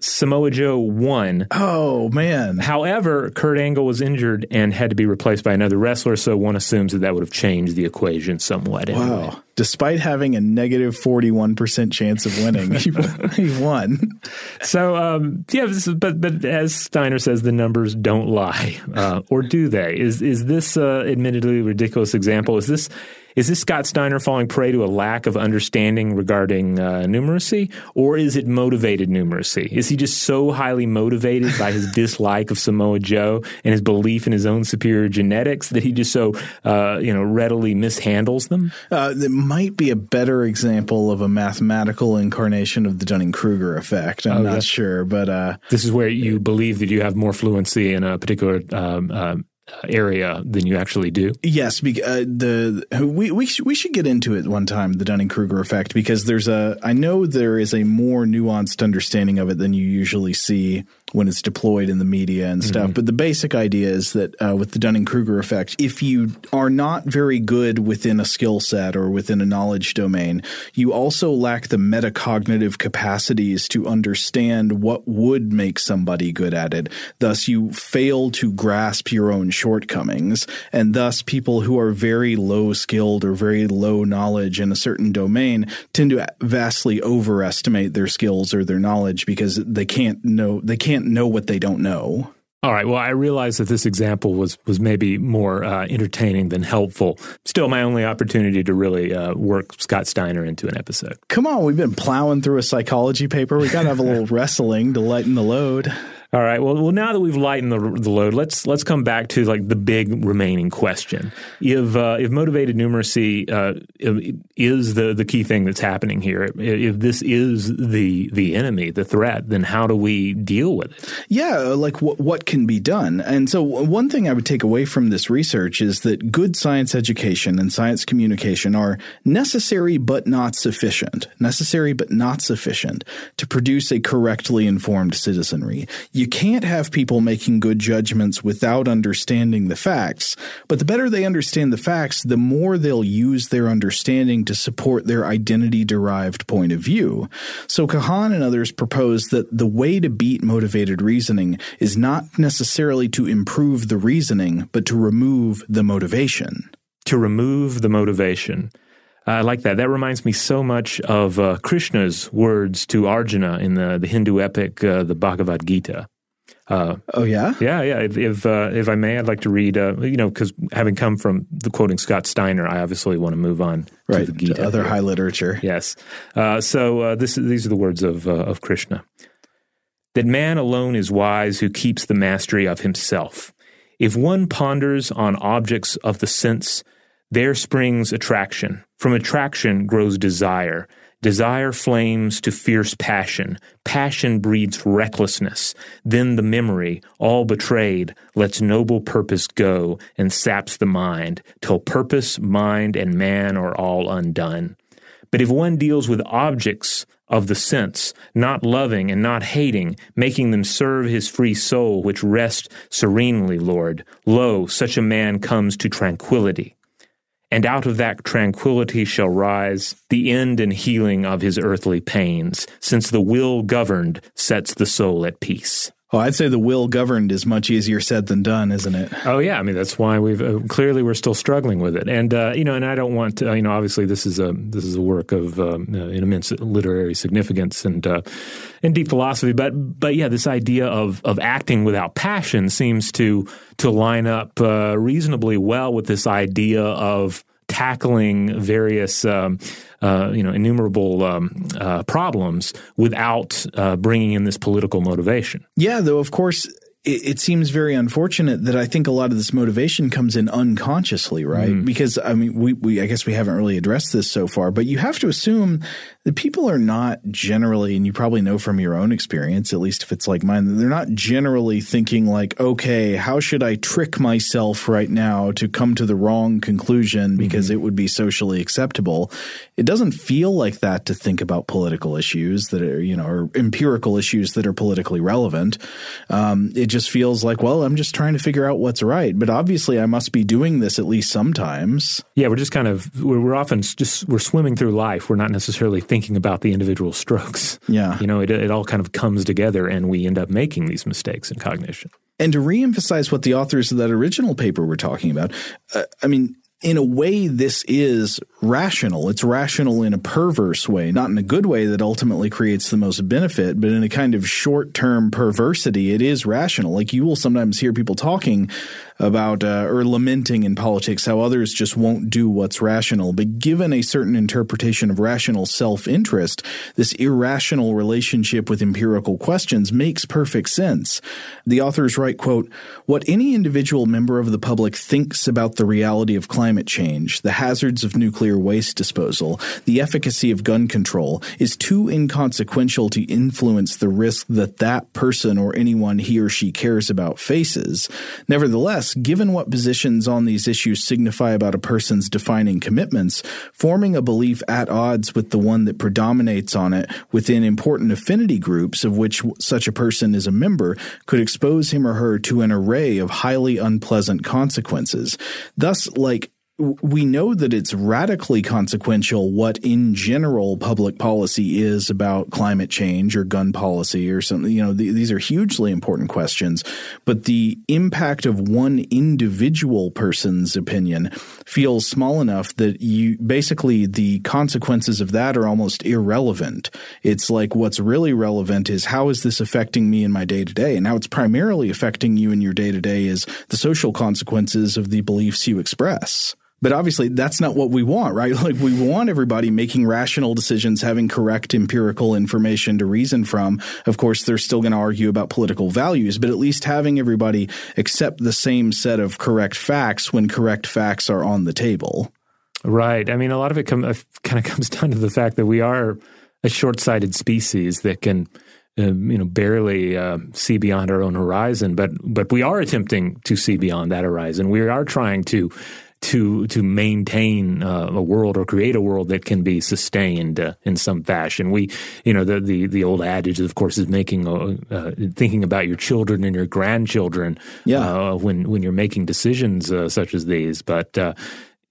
Samoa Joe won. Oh man! However, Kurt Angle was injured and had to be replaced by another wrestler, so one assumes that that would have changed the equation somewhat. Anyway. Wow! Despite having a negative forty-one percent chance of winning, he, won. <laughs> So um, yeah, but but as Steiner says, the numbers don't lie, uh, or do they? Is is this uh, admittedly ridiculous example? Is this is this Scott Steiner falling prey to a lack of understanding regarding uh, numeracy, or is it motivated numeracy? Is he just so highly motivated by his <laughs> dislike of Samoa Joe and his belief in his own superior genetics that he just so uh, you know readily mishandles them? Uh, it might be a better example of a mathematical incarnation of the Dunning Kruger effect. I'm oh, not sure, but uh, this is where you believe that you have more fluency in a particular um, um area than you actually do. Yes, uh, the we we sh- we should get into it one time the Dunning Kruger effect because there's a I know there is a more nuanced understanding of it than you usually see when it's deployed in the media and stuff. Mm-hmm. But the basic idea is that uh, with the Dunning Kruger effect, if you are not very good within a skill set or within a knowledge domain, you also lack the metacognitive capacities to understand what would make somebody good at it. Thus, you fail to grasp your own shortcomings. And thus, people who are very low skilled or very low knowledge in a certain domain tend to vastly overestimate their skills or their knowledge because they can't know, they can't can't know what they don't know. All right. Well, I realize that this example was was maybe more uh, entertaining than helpful. Still, my only opportunity to really uh, work Scott Steiner into an episode. Come on, we've been plowing through a psychology paper. We got to have a little <laughs> wrestling to lighten the load. All right. Well, well, now that we've lightened the, the load, let's let's come back to like the big remaining question. If uh, if motivated numeracy uh, is the the key thing that's happening here, if this is the the enemy, the threat, then how do we deal with it? Yeah, like what what can be done? And so one thing I would take away from this research is that good science education and science communication are necessary but not sufficient. Necessary but not sufficient to produce a correctly informed citizenry you can't have people making good judgments without understanding the facts. But the better they understand the facts, the more they'll use their understanding to support their identity derived point of view. So Kahan and others propose that the way to beat motivated reasoning is not necessarily to improve the reasoning, but to remove the motivation. To remove the motivation. I like that. That reminds me so much of uh, Krishna's words to Arjuna in the, the Hindu epic, uh, the Bhagavad Gita. Uh, oh yeah, yeah, yeah. If if, uh, if I may, I'd like to read. Uh, you know, because having come from the quoting Scott Steiner, I obviously want to move on right, to the Gita, to other high literature. Yes. Uh, so this these are the words of of Krishna. That man alone is wise who keeps the mastery of himself. If one ponders on objects of the sense there springs attraction. From attraction grows desire. Desire flames to fierce passion. Passion breeds recklessness. Then the memory, all betrayed, lets noble purpose go and saps the mind, till purpose, mind, and man are all undone. But if one deals with objects of the sense, not loving and not hating, making them serve his free soul, which rests serenely, Lord, lo, such a man comes to tranquility and out of that tranquility shall rise the end and healing of his earthly pains, since the will governed sets the soul at peace. Oh, I'd say the will governed is much easier said than done, isn't it? Oh yeah, I mean that's why we've uh, clearly we're still struggling with it, and uh, you know, and I don't want to, you know, obviously this is a this is a work of um, uh, immense literary significance and uh, and deep philosophy, but but yeah, this idea of of acting without passion seems to to line up uh, reasonably well with this idea of tackling various um, uh, you know innumerable um, uh, problems without uh, bringing in this political motivation. Yeah, though of course it, it, seems very unfortunate that I think a lot of this motivation comes in unconsciously, right? Mm. Because I mean, we, we I guess we haven't really addressed this so far, but you have to assume that people are not generally, and you probably know from your own experience, at least if it's like mine, they're not generally thinking like, okay, how should I trick myself right now to come to the wrong conclusion because mm-hmm. it would be socially acceptable? It doesn't feel like that to think about political issues that are, you know, or empirical issues that are politically relevant. Um, it just feels like, well, I'm just trying to figure out what's right. But obviously, I must be doing this at least sometimes. Yeah, we're just kind of we're, we're often just we're swimming through life. We're not necessarily thinking about the individual strokes. Yeah, you know, it it all kind of comes together, and we end up making these mistakes in cognition. And to reemphasize what the authors of that original paper were talking about, uh, I mean, in a way, this is rational. It's rational in a perverse way, not in a good way that ultimately creates the most benefit, but in a kind of short term perversity, it is rational. Like you will sometimes hear people talking about uh, or lamenting in politics how others just won't do what's rational. But given a certain interpretation of rational self interest, this irrational relationship with empirical questions makes perfect sense. The authors write, quote, What any individual member of the public thinks about the reality of climate change, the hazards of nuclear waste disposal, the efficacy of gun control is too inconsequential to influence the risk that that person or anyone he or she cares about faces. Nevertheless, given what positions on these issues signify about a person's defining commitments, forming a belief at odds with the one that predominates on it within important affinity groups of which such a person is a member could expose him or her to an array of highly unpleasant consequences. Thus, like we know that it's radically consequential what in general public policy is about climate change or gun policy or something. You know th- these are hugely important questions. But the impact of one individual person's opinion feels small enough that you basically the consequences of that are almost irrelevant. It's like what's really relevant is how is this affecting me in my day to day and how it's primarily affecting you in your day to day is the social consequences of the beliefs you express But obviously, that's not what we want, right? <laughs> Like, we want everybody making rational decisions, having correct empirical information to reason from. Of course, they're still going to argue about political values, but at least having everybody accept the same set of correct facts when correct facts are on the table. Right. I mean, a lot of it come, uh, kind of <laughs> comes down to the fact that we are a short sighted species that can. Uh, you know, barely uh, see beyond our own horizon, but but we are attempting to see beyond that horizon. We are trying to to to maintain uh, a world or create a world that can be sustained uh, in some fashion. We, you know, the the, the old adage, of course, is making uh, uh thinking about your children and your grandchildren. Yeah. Uh, when when you're making decisions uh, such as these, but.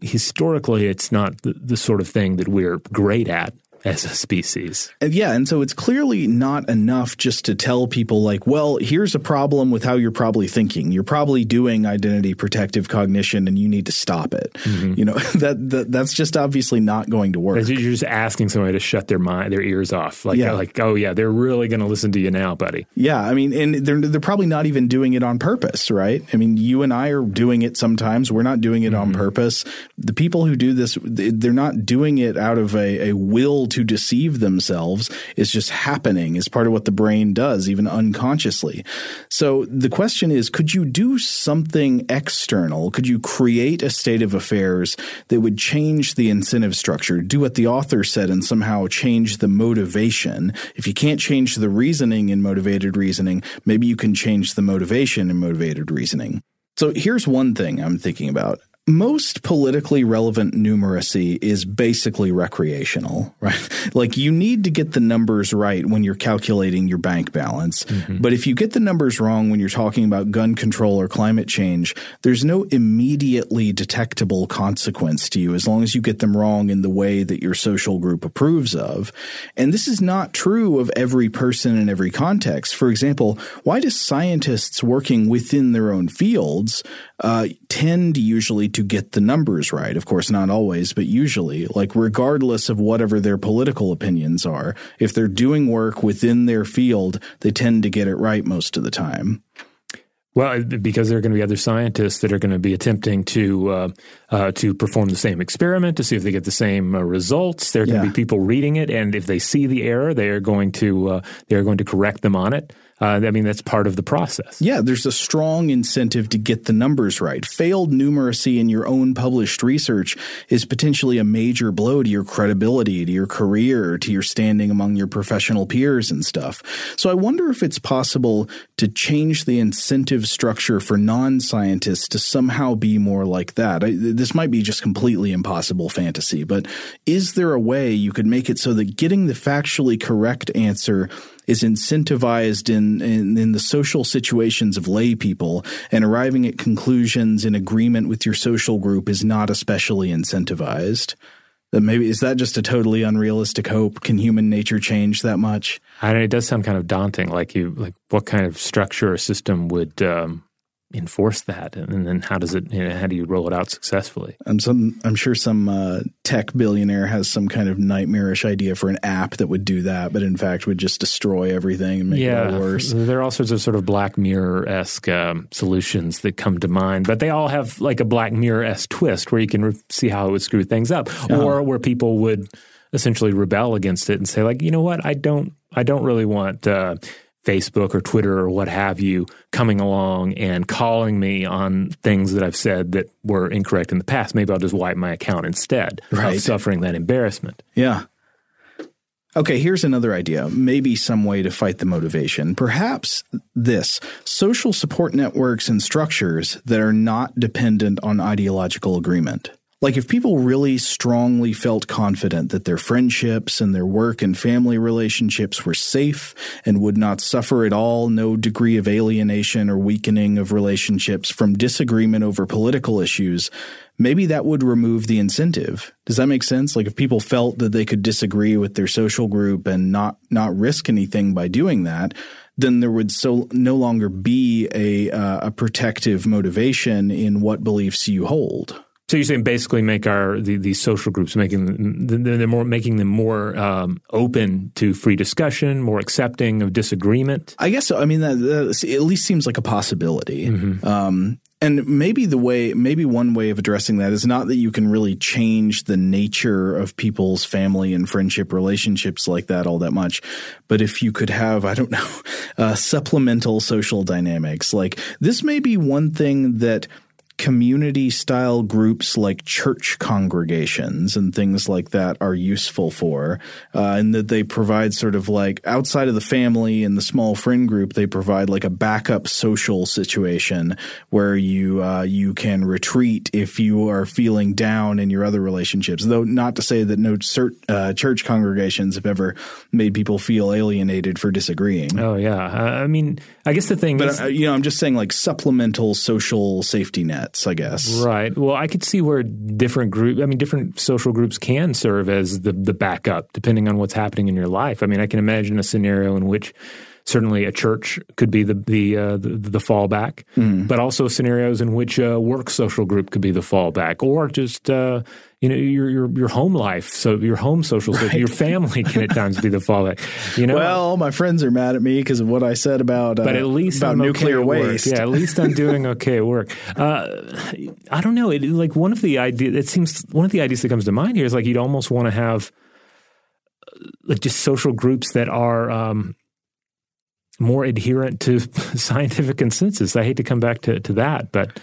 Historically, it's not the, the sort of thing that we're great at as a species. Yeah, and so it's clearly not enough just to tell people like, well, here's a problem with how you're probably thinking. You're probably doing identity protective cognition and you need to stop it. Mm-hmm. You know, <laughs> that, that, that's just obviously not going to work. You're just asking somebody to shut their mind, their ears off. Like, yeah. like, oh yeah, they're really going to listen to you now, buddy. Yeah, I mean, and they're they're probably not even doing it on purpose, right? I mean, you and I are doing it sometimes. We're not doing it mm-hmm. on purpose. The people who do this, they're not doing it out of a, a will to deceive themselves is just happening is part of what the brain does, even unconsciously. So the question is could you do something external? Could you create a state of affairs that would change the incentive structure, do what the author said, and somehow change the motivation? If you can't change the reasoning in motivated reasoning, maybe you can change the motivation in motivated reasoning. So here's one thing I'm thinking about most politically relevant numeracy is basically recreational, right? <laughs> Like you need to get the numbers right when you're calculating your bank balance. Mm-hmm. But if you get the numbers wrong when you're talking about gun control or climate change, there's no immediately detectable consequence to you as long as you get them wrong in the way that your social group approves of. And this is not true of every person in every context. For example, why do scientists working within their own fields uh, tend usually to get the numbers right. Of course, not always, but usually, like regardless of whatever their political opinions are, if they're doing work within their field, they tend to get it right most of the time. Well, because there are going to be other scientists that are going to be attempting to uh, uh, to perform the same experiment to see if they get the same uh, results. There are going to be people reading it, and if they see the error, they are going to uh, they are going to correct them on it. Uh, I mean, that's part of the process. Yeah, there's a strong incentive to get the numbers right. Failed numeracy in your own published research is potentially a major blow to your credibility, to your career, to your standing among your professional peers and stuff. So I wonder if it's possible to change the incentive structure for non scientists to somehow be more like that. I, this might be just completely impossible fantasy, but is there a way you could make it so that getting the factually correct answer is incentivized in, in, in the social situations of lay people, and arriving at conclusions in agreement with your social group is not especially incentivized. That maybe is that just a totally unrealistic hope? Can human nature change that much? I know it does sound kind of daunting. Like you, like what kind of structure or system would um, enforce that? And then how does it you know, how do you roll it out successfully? I'm some i'm sure some uh, tech billionaire has some kind of nightmarish idea for an app that would do that but in fact would just destroy everything and make yeah, it worse. there are all sorts of sort of black mirror-esque um, solutions that come to mind but they all have like a black mirror-esque twist where you can re- see how it would screw things up uh-huh. or where people would essentially rebel against it and say like you know what? I don't i don't really want uh, Facebook or Twitter or what have you coming along and calling me on things that I've said that were incorrect in the past. Maybe I'll just wipe my account instead right. of suffering that embarrassment. Yeah. Okay, here's another idea. Maybe some way to fight the motivation. Perhaps this social support networks and structures that are not dependent on ideological agreement. Like, if people really strongly felt confident that their friendships and their work and family relationships were safe and would not suffer at all, no degree of alienation or weakening of relationships from disagreement over political issues, maybe that would remove the incentive. Does that make sense? Like, if people felt that they could disagree with their social group and not, not risk anything by doing that, then there would so no longer be a, uh, a protective motivation in what beliefs you hold. So you're saying basically make our the, these social groups making they're more making them more um, open to free discussion, more accepting of disagreement. I guess so. I mean that, that at least seems like a possibility. Mm-hmm. Um, And maybe the way, maybe one way of addressing that is not that you can really change the nature of people's family and friendship relationships like that all that much, but if you could have, I don't know, <laughs> uh, supplemental social dynamics, like this may be one thing that community style groups like church congregations and things like that are useful for, uh, and that they provide sort of like outside of the family and the small friend group, they provide like a backup social situation where you uh, you can retreat if you are feeling down in your other relationships. Though not to say that no cert, uh, church congregations have ever made people feel alienated for disagreeing. Oh yeah, I mean, I guess the thing but is, uh, you know, I'm just saying like supplemental social safety net I guess. Right. Well, I could see where different group, I mean, different social groups can serve as the the backup, depending on what's happening in your life. I mean, I can imagine a scenario in which certainly a church could be the the uh, the, the, fallback, mm. but also scenarios in which a work social group could be the fallback, or just uh, you know your your your home life, so your home social, right. your family can at times be the fallback. You know, well, my friends are mad at me because of what I said about, uh, but at least about I'm nuclear okay waste. Yeah, at least I'm doing <laughs> okay at work. Uh, I don't know. It, like one of the ideas, it seems one of the ideas that comes to mind here is like you'd almost want to have uh, like just social groups that are. Um, more adherent to <laughs> scientific consensus. I hate to come back to, to that, but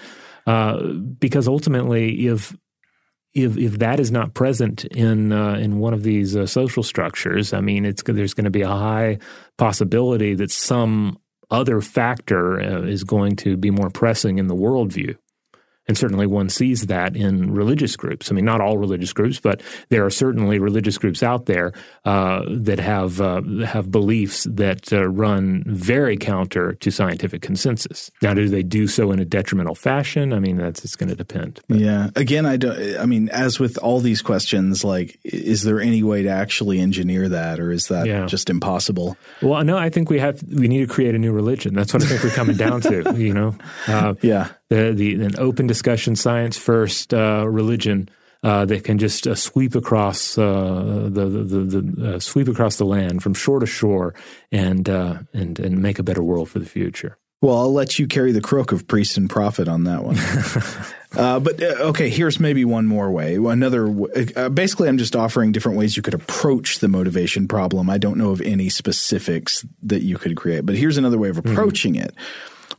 uh, because ultimately, if if if that is not present in uh, in one of these uh, social structures, I mean, it's there's going to be a high possibility that some other factor uh, is going to be more pressing in the worldview. And certainly one sees that in religious groups. I mean, not all religious groups, but there are certainly religious groups out there uh, that have uh, have beliefs that uh, run very counter to scientific consensus. Now, do they do so in a detrimental fashion? I mean, that's it's going to depend. But. Yeah. Again, I don't. I mean, as with all these questions, like, is there any way to actually engineer that, or is that yeah. just impossible? Well, no. I think we have. We need to create a new religion. That's what I think we're coming down to. <laughs> You know. Uh, yeah the, the an open discussion, science first uh, religion uh, that can just uh, sweep across uh, the the, the, uh, sweep across the land from shore to shore and uh, and and make a better world for the future. Well, I'll let you carry the crook of priest and prophet on that one. <laughs> uh, but uh, okay, here's maybe one more way. Another, uh, basically, I'm just offering different ways you could approach the motivation problem. I don't know of any specifics that you could create, but here's another way of mm-hmm. approaching mm-hmm. it.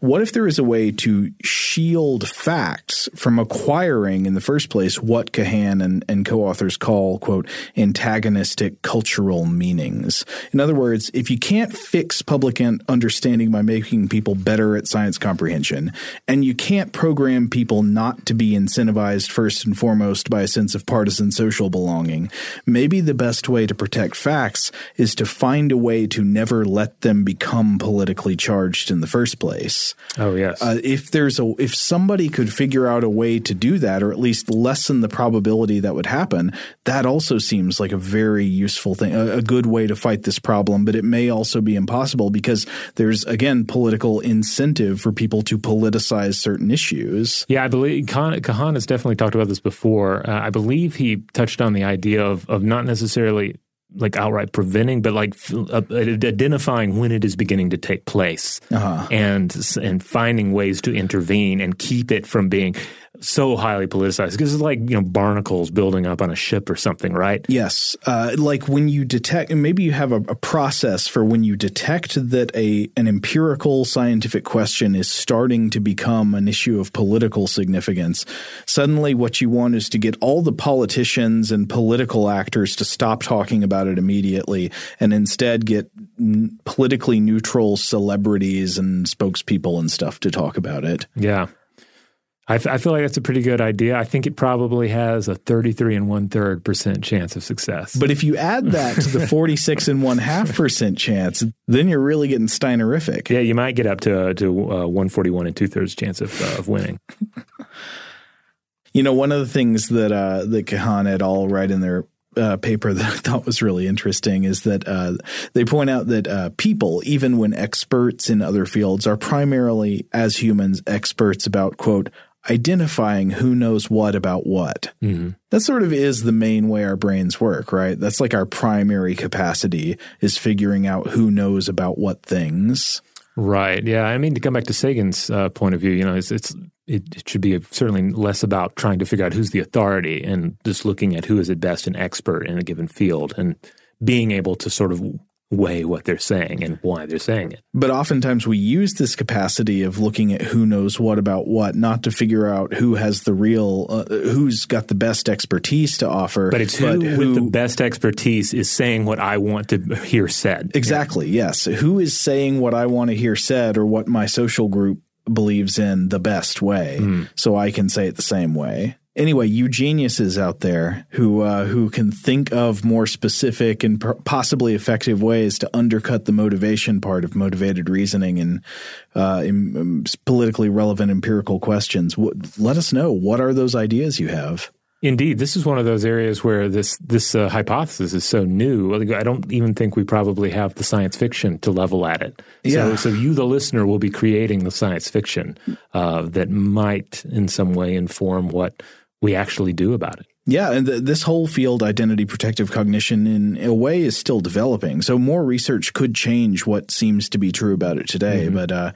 What if there is a way to shield facts from acquiring in the first place what Kahan and, and co-authors call, quote, antagonistic cultural meanings? In other words, if you can't fix public understanding by making people better at science comprehension, and you can't program people not to be incentivized first and foremost by a sense of partisan social belonging, maybe the best way to protect facts is to find a way to never let them become politically charged in the first place. Oh yes. Uh, if there's a if somebody could figure out a way to do that, or at least lessen the probability that would happen, that also seems like a very useful thing, a, a good way to fight this problem. But it may also be impossible because there's again political incentive for people to politicize certain issues. Yeah, I believe Kahan, Kahan has definitely talked about this before. Uh, I believe he touched on the idea of of not necessarily like outright preventing, but like uh, identifying when it is beginning to take place, uh-huh. and and finding ways to intervene and keep it from being so highly politicized because it's like you know barnacles building up on a ship or something, right? Yes, uh, like when you detect, and maybe you have a, a, process for when you detect that a an empirical scientific question is starting to become an issue of political significance. Suddenly, what you want is to get all the politicians and political actors to stop talking about it immediately, and instead get n- politically neutral celebrities and spokespeople and stuff to talk about it. Yeah. I, f- I feel like that's a pretty good idea. I think it probably has a 33 and one third percent chance of success. But if you add that to the <laughs> 46 and one half percent chance, then you're really getting Steinerific. Yeah, you might get up to uh, to uh, 141 and two thirds chance of, uh, of winning. you know, one of the things that uh, that Kahan et al. write in their uh, paper that I thought was really interesting is that uh, they point out that uh, people, even when experts in other fields, are primarily, as humans, experts about, quote, identifying who knows what about what. Mm-hmm. That sort of is the main way our brains work, right? That's like our primary capacity is figuring out who knows about what things. Right. Yeah. I mean, to come back to Sagan's uh, point of view, you know, it's, it's it, it, should be certainly less about trying to figure out who's the authority and just looking at who is at best an expert in a given field and being able to sort of weigh what they're saying and why they're saying it. But oftentimes we use this capacity of looking at who knows what about what, not to figure out who has the real, uh, who's got the best expertise to offer. But it's who, but who with the best expertise is saying what I want to hear said. Exactly. Yeah. Yes. Who is saying what I want to hear said or what my social group believes in the best way, mm. so I can say it the same way anyway, you geniuses out there who uh, who can think of more specific and possibly effective ways to undercut the motivation part of motivated reasoning and uh, in, in politically relevant empirical questions. let us know what are those ideas you have. Indeed, this is one of those areas where this this uh, hypothesis is so new. I don't even think we probably have the science fiction to level at it. Yeah. So, so you, the listener, will be creating the science fiction uh, that might, in some way, inform what we actually do about it. Yeah, and th- this whole field, identity protective cognition, in a way, is still developing. So more research could change what seems to be true about it today. Mm-hmm. But uh,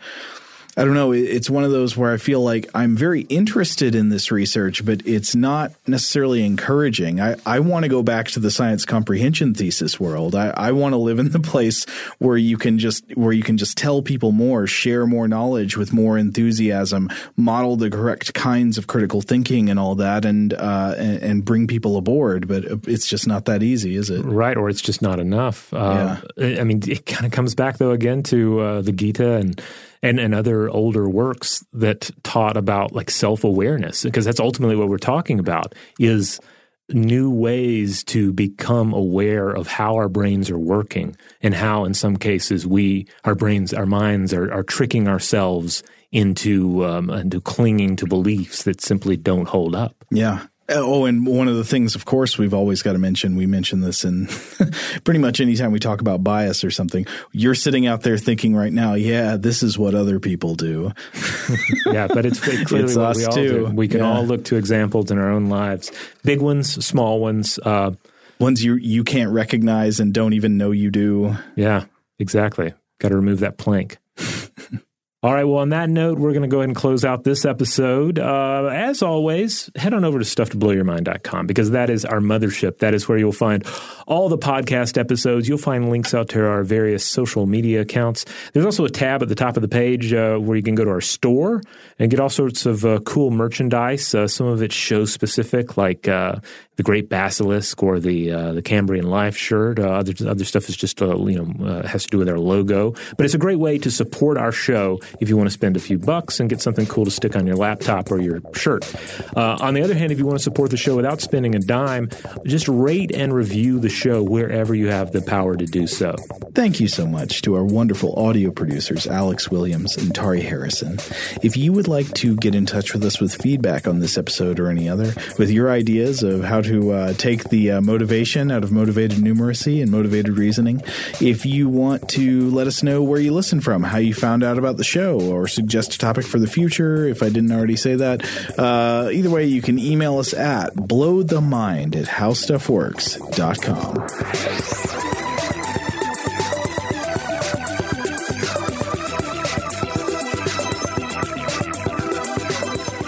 I don't know. It's one of those where I feel like I'm very interested in this research, but it's not necessarily encouraging. I, I want to go back to the science comprehension thesis world. I, I want to live in the place where you can just where you can just tell people more, share more knowledge with more enthusiasm, model the correct kinds of critical thinking and all that, and uh, and, and, bring people aboard. But it's just not that easy, is it? Right, or it's just not enough. Uh, yeah. I mean, it kind of comes back though again to uh, the Gita and and, and other older works that taught about like self awareness, because that's ultimately what we're talking about is new ways to become aware of how our brains are working and how in some cases we our brains our minds are, are tricking ourselves into um, into clinging to beliefs that simply don't hold up. Yeah Oh, and one of the things, of course, we've always got to mention, we mention this in <laughs> pretty much anytime we talk about bias or something. You're sitting out there thinking right now, yeah, this is what other people do. <laughs> yeah, but it's clearly it's what we all too. do. We can yeah. all look to examples in our own lives, big ones, small ones, uh, ones you you can't recognize and don't even know you do. Yeah, exactly. Got to remove that plank. <laughs> All right. Well, on that note, we're going to go ahead and close out this episode. Uh, as always, head on over to stufftoblowyourmind.com because that is our mothership. That is where you'll find all the podcast episodes. You'll find links out to our various social media accounts. There's also a tab at the top of the page uh, where you can go to our store and get all sorts of uh, cool merchandise. Uh, some of it's show specific, like uh, the Great Basilisk or the uh, the Cambrian Life shirt. Uh, other other stuff is just uh, you know uh, has to do with our logo. But it's a great way to support our show if you want to spend a few bucks and get something cool to stick on your laptop or your shirt. Uh, on the other hand, if you want to support the show without spending a dime, just rate and review the show wherever you have the power to do so. Thank you so much to our wonderful audio producers Alex Williams and Tari Harrison. If you would like to get in touch with us with feedback on this episode or any other, with your ideas of how to to uh, take the uh, motivation out of motivated numeracy and motivated reasoning. If you want to let us know where you listen from, how you found out about the show, or suggest a topic for the future, if I didn't already say that, uh, either way, you can email us at blowthemind at howstuffworks.com.